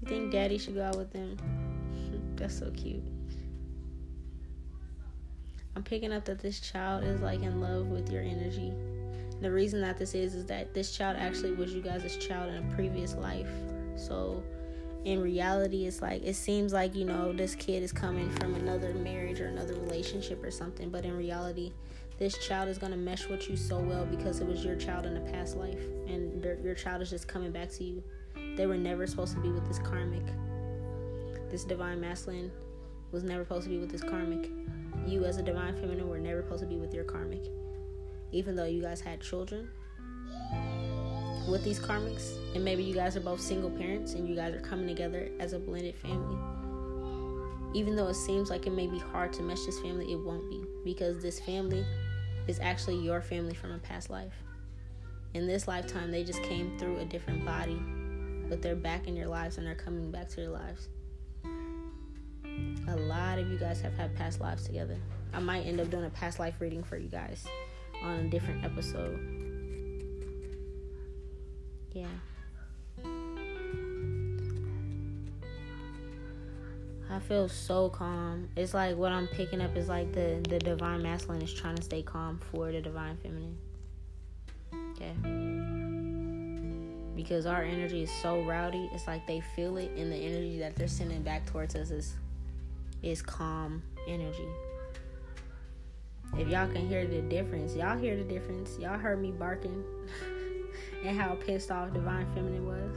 You think daddy should go out with them?" That's so cute. I'm picking up that this child is like in love with your energy. The reason that this is is that this child actually was you guys' child in a previous life. So in reality it's like it seems like you know this kid is coming from another marriage or another relationship or something but in reality this child is going to mesh with you so well because it was your child in a past life and your child is just coming back to you. They were never supposed to be with this karmic. This divine masculine was never supposed to be with this karmic. You as a divine feminine were never supposed to be with your karmic. Even though you guys had children with these karmics, and maybe you guys are both single parents and you guys are coming together as a blended family. Even though it seems like it may be hard to mesh this family, it won't be because this family is actually your family from a past life. In this lifetime, they just came through a different body, but they're back in your lives and they're coming back to your lives. A lot of you guys have had past lives together. I might end up doing a past life reading for you guys on a different episode yeah. I feel so calm. It's like what I'm picking up is like the the divine masculine is trying to stay calm for the divine feminine. Okay. Because our energy is so rowdy, it's like they feel it and the energy that they're sending back towards us is is calm energy. If y'all can hear the difference, y'all hear the difference. Y'all heard me barking. and how pissed off Divine Feminine was.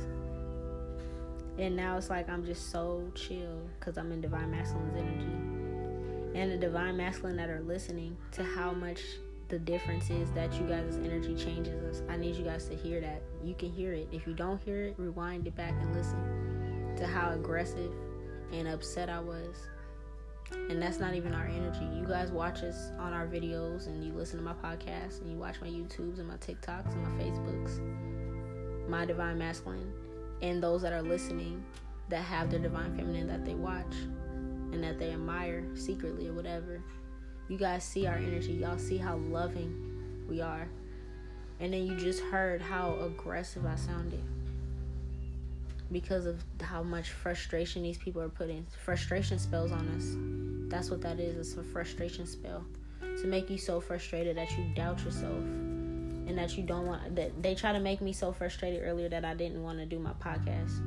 And now it's like I'm just so chill because I'm in Divine Masculine's energy. And the Divine Masculine that are listening to how much the difference is that you guys' energy changes us. I need you guys to hear that. You can hear it. If you don't hear it, rewind it back and listen to how aggressive and upset I was. And that's not even our energy. You guys watch us on our videos and you listen to my podcasts and you watch my YouTubes and my TikToks and my Facebooks. My divine masculine and those that are listening that have their divine feminine that they watch and that they admire secretly or whatever. You guys see our energy. Y'all see how loving we are. And then you just heard how aggressive I sounded because of how much frustration these people are putting frustration spells on us. That's what that is. It's a frustration spell to make you so frustrated that you doubt yourself and that you don't want that they try to make me so frustrated earlier that I didn't want to do my podcast.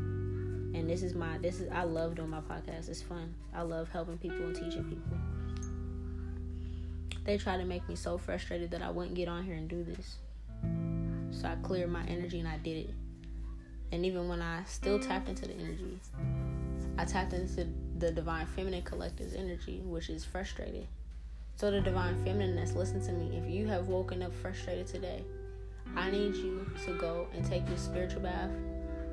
And this is my this is I love doing my podcast. It's fun. I love helping people and teaching people. They try to make me so frustrated that I wouldn't get on here and do this. So I cleared my energy and I did it. And even when I still mm-hmm. tapped into the energy, I tapped into the divine feminine collective's energy, which is frustrated. So, the divine feminine that's listening to me, if you have woken up frustrated today, I need you to go and take your spiritual bath,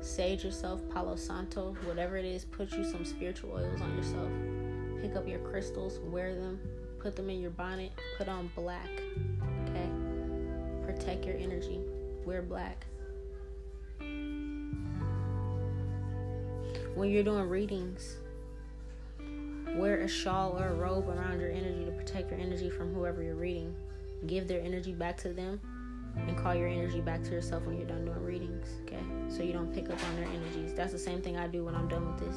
sage yourself, Palo Santo, whatever it is, put you some spiritual oils on yourself. Pick up your crystals, wear them, put them in your bonnet, put on black. Okay? Protect your energy. Wear black. When you're doing readings, wear a shawl or a robe around your energy to protect your energy from whoever you're reading. Give their energy back to them and call your energy back to yourself when you're done doing readings, okay? So you don't pick up on their energies. That's the same thing I do when I'm done with this.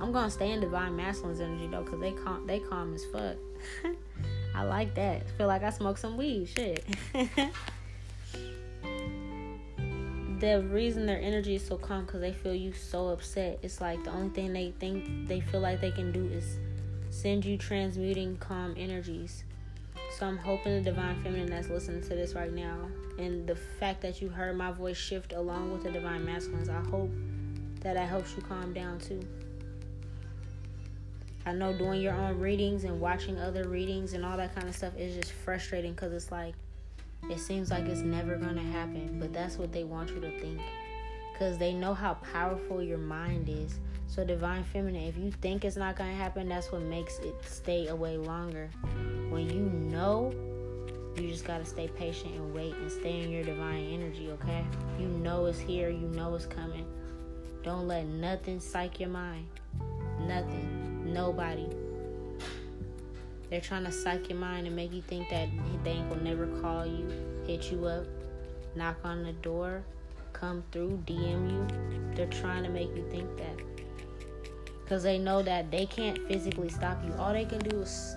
I'm gonna stay in divine masculine's energy though, cause they calm, they calm as fuck. I like that. Feel like I smoke some weed. Shit. the reason their energy is so calm because they feel you so upset. It's like the only thing they think they feel like they can do is send you transmuting calm energies. So I'm hoping the divine feminine that's listening to this right now, and the fact that you heard my voice shift along with the divine masculines, I hope that that helps you calm down too. I know doing your own readings and watching other readings and all that kind of stuff is just frustrating because it's like it seems like it's never going to happen, but that's what they want you to think. Because they know how powerful your mind is. So, Divine Feminine, if you think it's not going to happen, that's what makes it stay away longer. When you know You just gotta stay patient and wait and stay in your divine energy, okay? You know it's here, you know it's coming. Don't let nothing psych your mind. Nothing. Nobody. They're trying to psych your mind and make you think that they ain't gonna never call you, hit you up, knock on the door, come through, DM you. They're trying to make you think that. Because they know that they can't physically stop you. All they can do is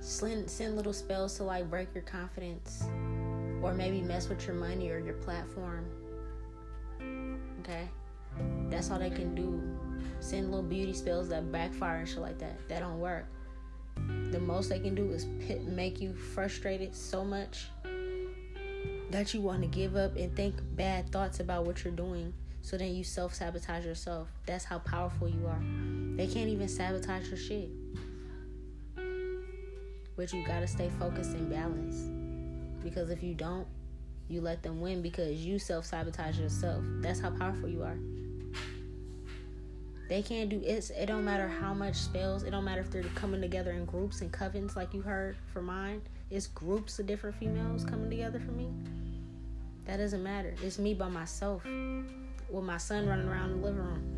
send, send little spells to like break your confidence or maybe mess with your money or your platform. Okay? That's all they can do. Send little beauty spells that backfire and shit like that. That don't work. The most they can do is pit, make you frustrated so much that you want to give up and think bad thoughts about what you're doing. So then you self sabotage yourself. That's how powerful you are. They can't even sabotage your shit. But you gotta stay focused and balanced. Because if you don't, you let them win because you self sabotage yourself. That's how powerful you are. They can't do it. It don't matter how much spells. It don't matter if they're coming together in groups and covens, like you heard for mine. It's groups of different females coming together for me. That doesn't matter. It's me by myself with my son running around the living room.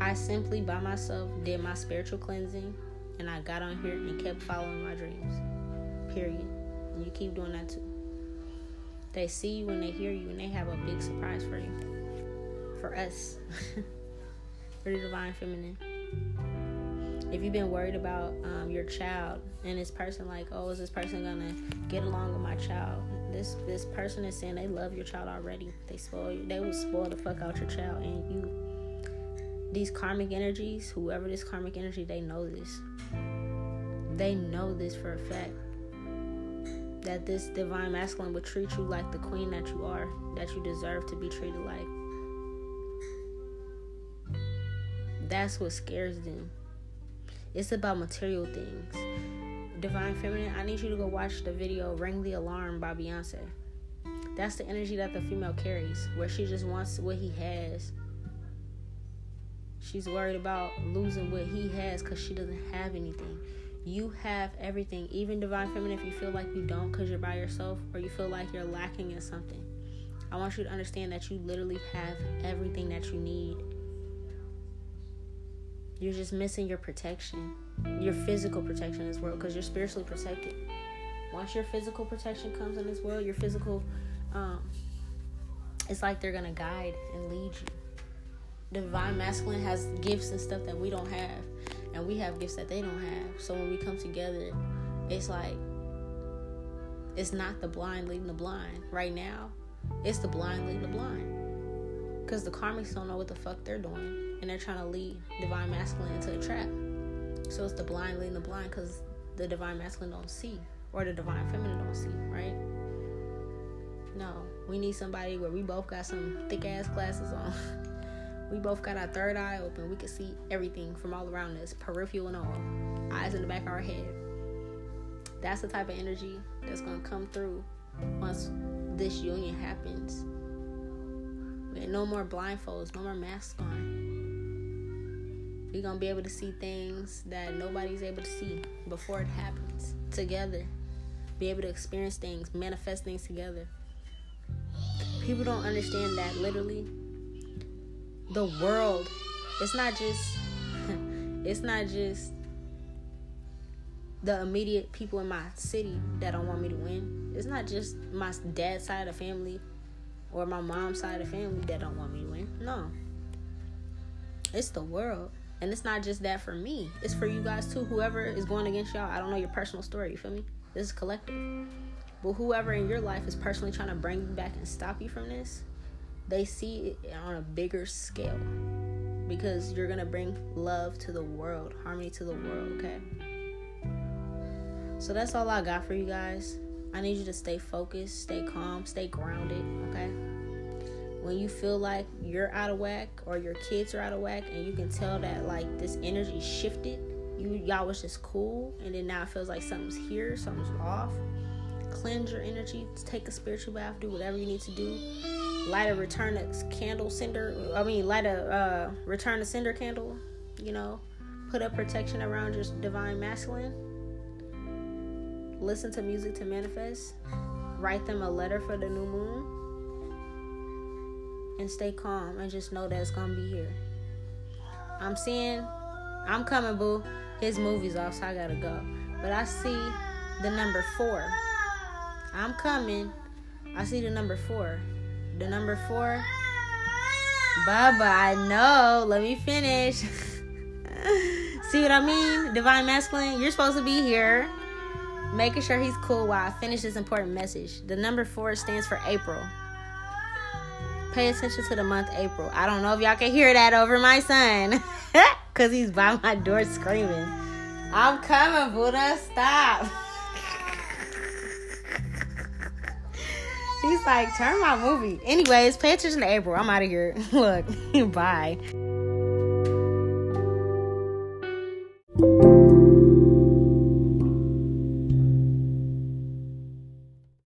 I simply by myself did my spiritual cleansing and I got on here and kept following my dreams. Period. And you keep doing that too. They see you and they hear you and they have a big surprise for you. For us. for the divine feminine. If you've been worried about um, your child and this person like, oh, is this person gonna get along with my child? This this person is saying they love your child already. They spoil you. They will spoil the fuck out your child and you. These karmic energies, whoever this karmic energy, they know this. They know this for a fact that this divine masculine would treat you like the queen that you are, that you deserve to be treated like. That's what scares them. It's about material things. Divine Feminine, I need you to go watch the video Ring the Alarm by Beyonce. That's the energy that the female carries, where she just wants what he has. She's worried about losing what he has because she doesn't have anything. You have everything, even divine feminine. If you feel like you don't because you're by yourself or you feel like you're lacking in something, I want you to understand that you literally have everything that you need. You're just missing your protection, your physical protection in this world because you're spiritually protected. Once your physical protection comes in this world, your physical, um, it's like they're gonna guide and lead you. Divine masculine has gifts and stuff that we don't have and we have gifts that they don't have. So when we come together, it's like it's not the blind leading the blind. Right now, it's the blind leading the blind. Because the karmics don't know what the fuck they're doing. And they're trying to lead divine masculine into a trap. So it's the blind leading the blind because the divine masculine don't see. Or the divine feminine don't see, right? No. We need somebody where we both got some thick ass glasses on. We both got our third eye open. We could see everything from all around us, peripheral and all. Eyes in the back of our head. That's the type of energy that's gonna come through once this union happens. no more blindfolds, no more masks on. We're gonna be able to see things that nobody's able to see before it happens together. Be able to experience things, manifest things together. People don't understand that literally the world. It's not just it's not just the immediate people in my city that don't want me to win. It's not just my dad's side of the family or my mom's side of the family that don't want me to win. No. It's the world. And it's not just that for me. It's for you guys too. Whoever is going against y'all, I don't know your personal story, you feel me? This is collective. But whoever in your life is personally trying to bring you back and stop you from this, they see it on a bigger scale because you're gonna bring love to the world, harmony to the world, okay? So that's all I got for you guys. I need you to stay focused, stay calm, stay grounded, okay? When you feel like you're out of whack or your kids are out of whack and you can tell that like this energy shifted, you y'all was just cool and then now it feels like something's here, something's off. Cleanse your energy, take a spiritual bath, do whatever you need to do light a return a candle sender. I mean, light a uh, return a sender candle. You know, Put up protection around your divine masculine. Listen to music to manifest. Write them a letter for the new moon. And stay calm and just know that it's gonna be here. I'm seeing, I'm coming, boo. His movie's off, so I gotta go. But I see the number four. I'm coming. I see the number four. The number four. Baba, I know. Let me finish. see what I mean? Divine masculine, you're supposed to be here. Making sure he's cool while I finish this important message. The number four stands for April. Pay attention to the month April. I don't know if y'all can hear that over my son. Because he's by my door screaming. I'm coming, Buddha. Stop. He's like, turn my movie. Anyways, pay attention to April. I'm out of here. Look, bye.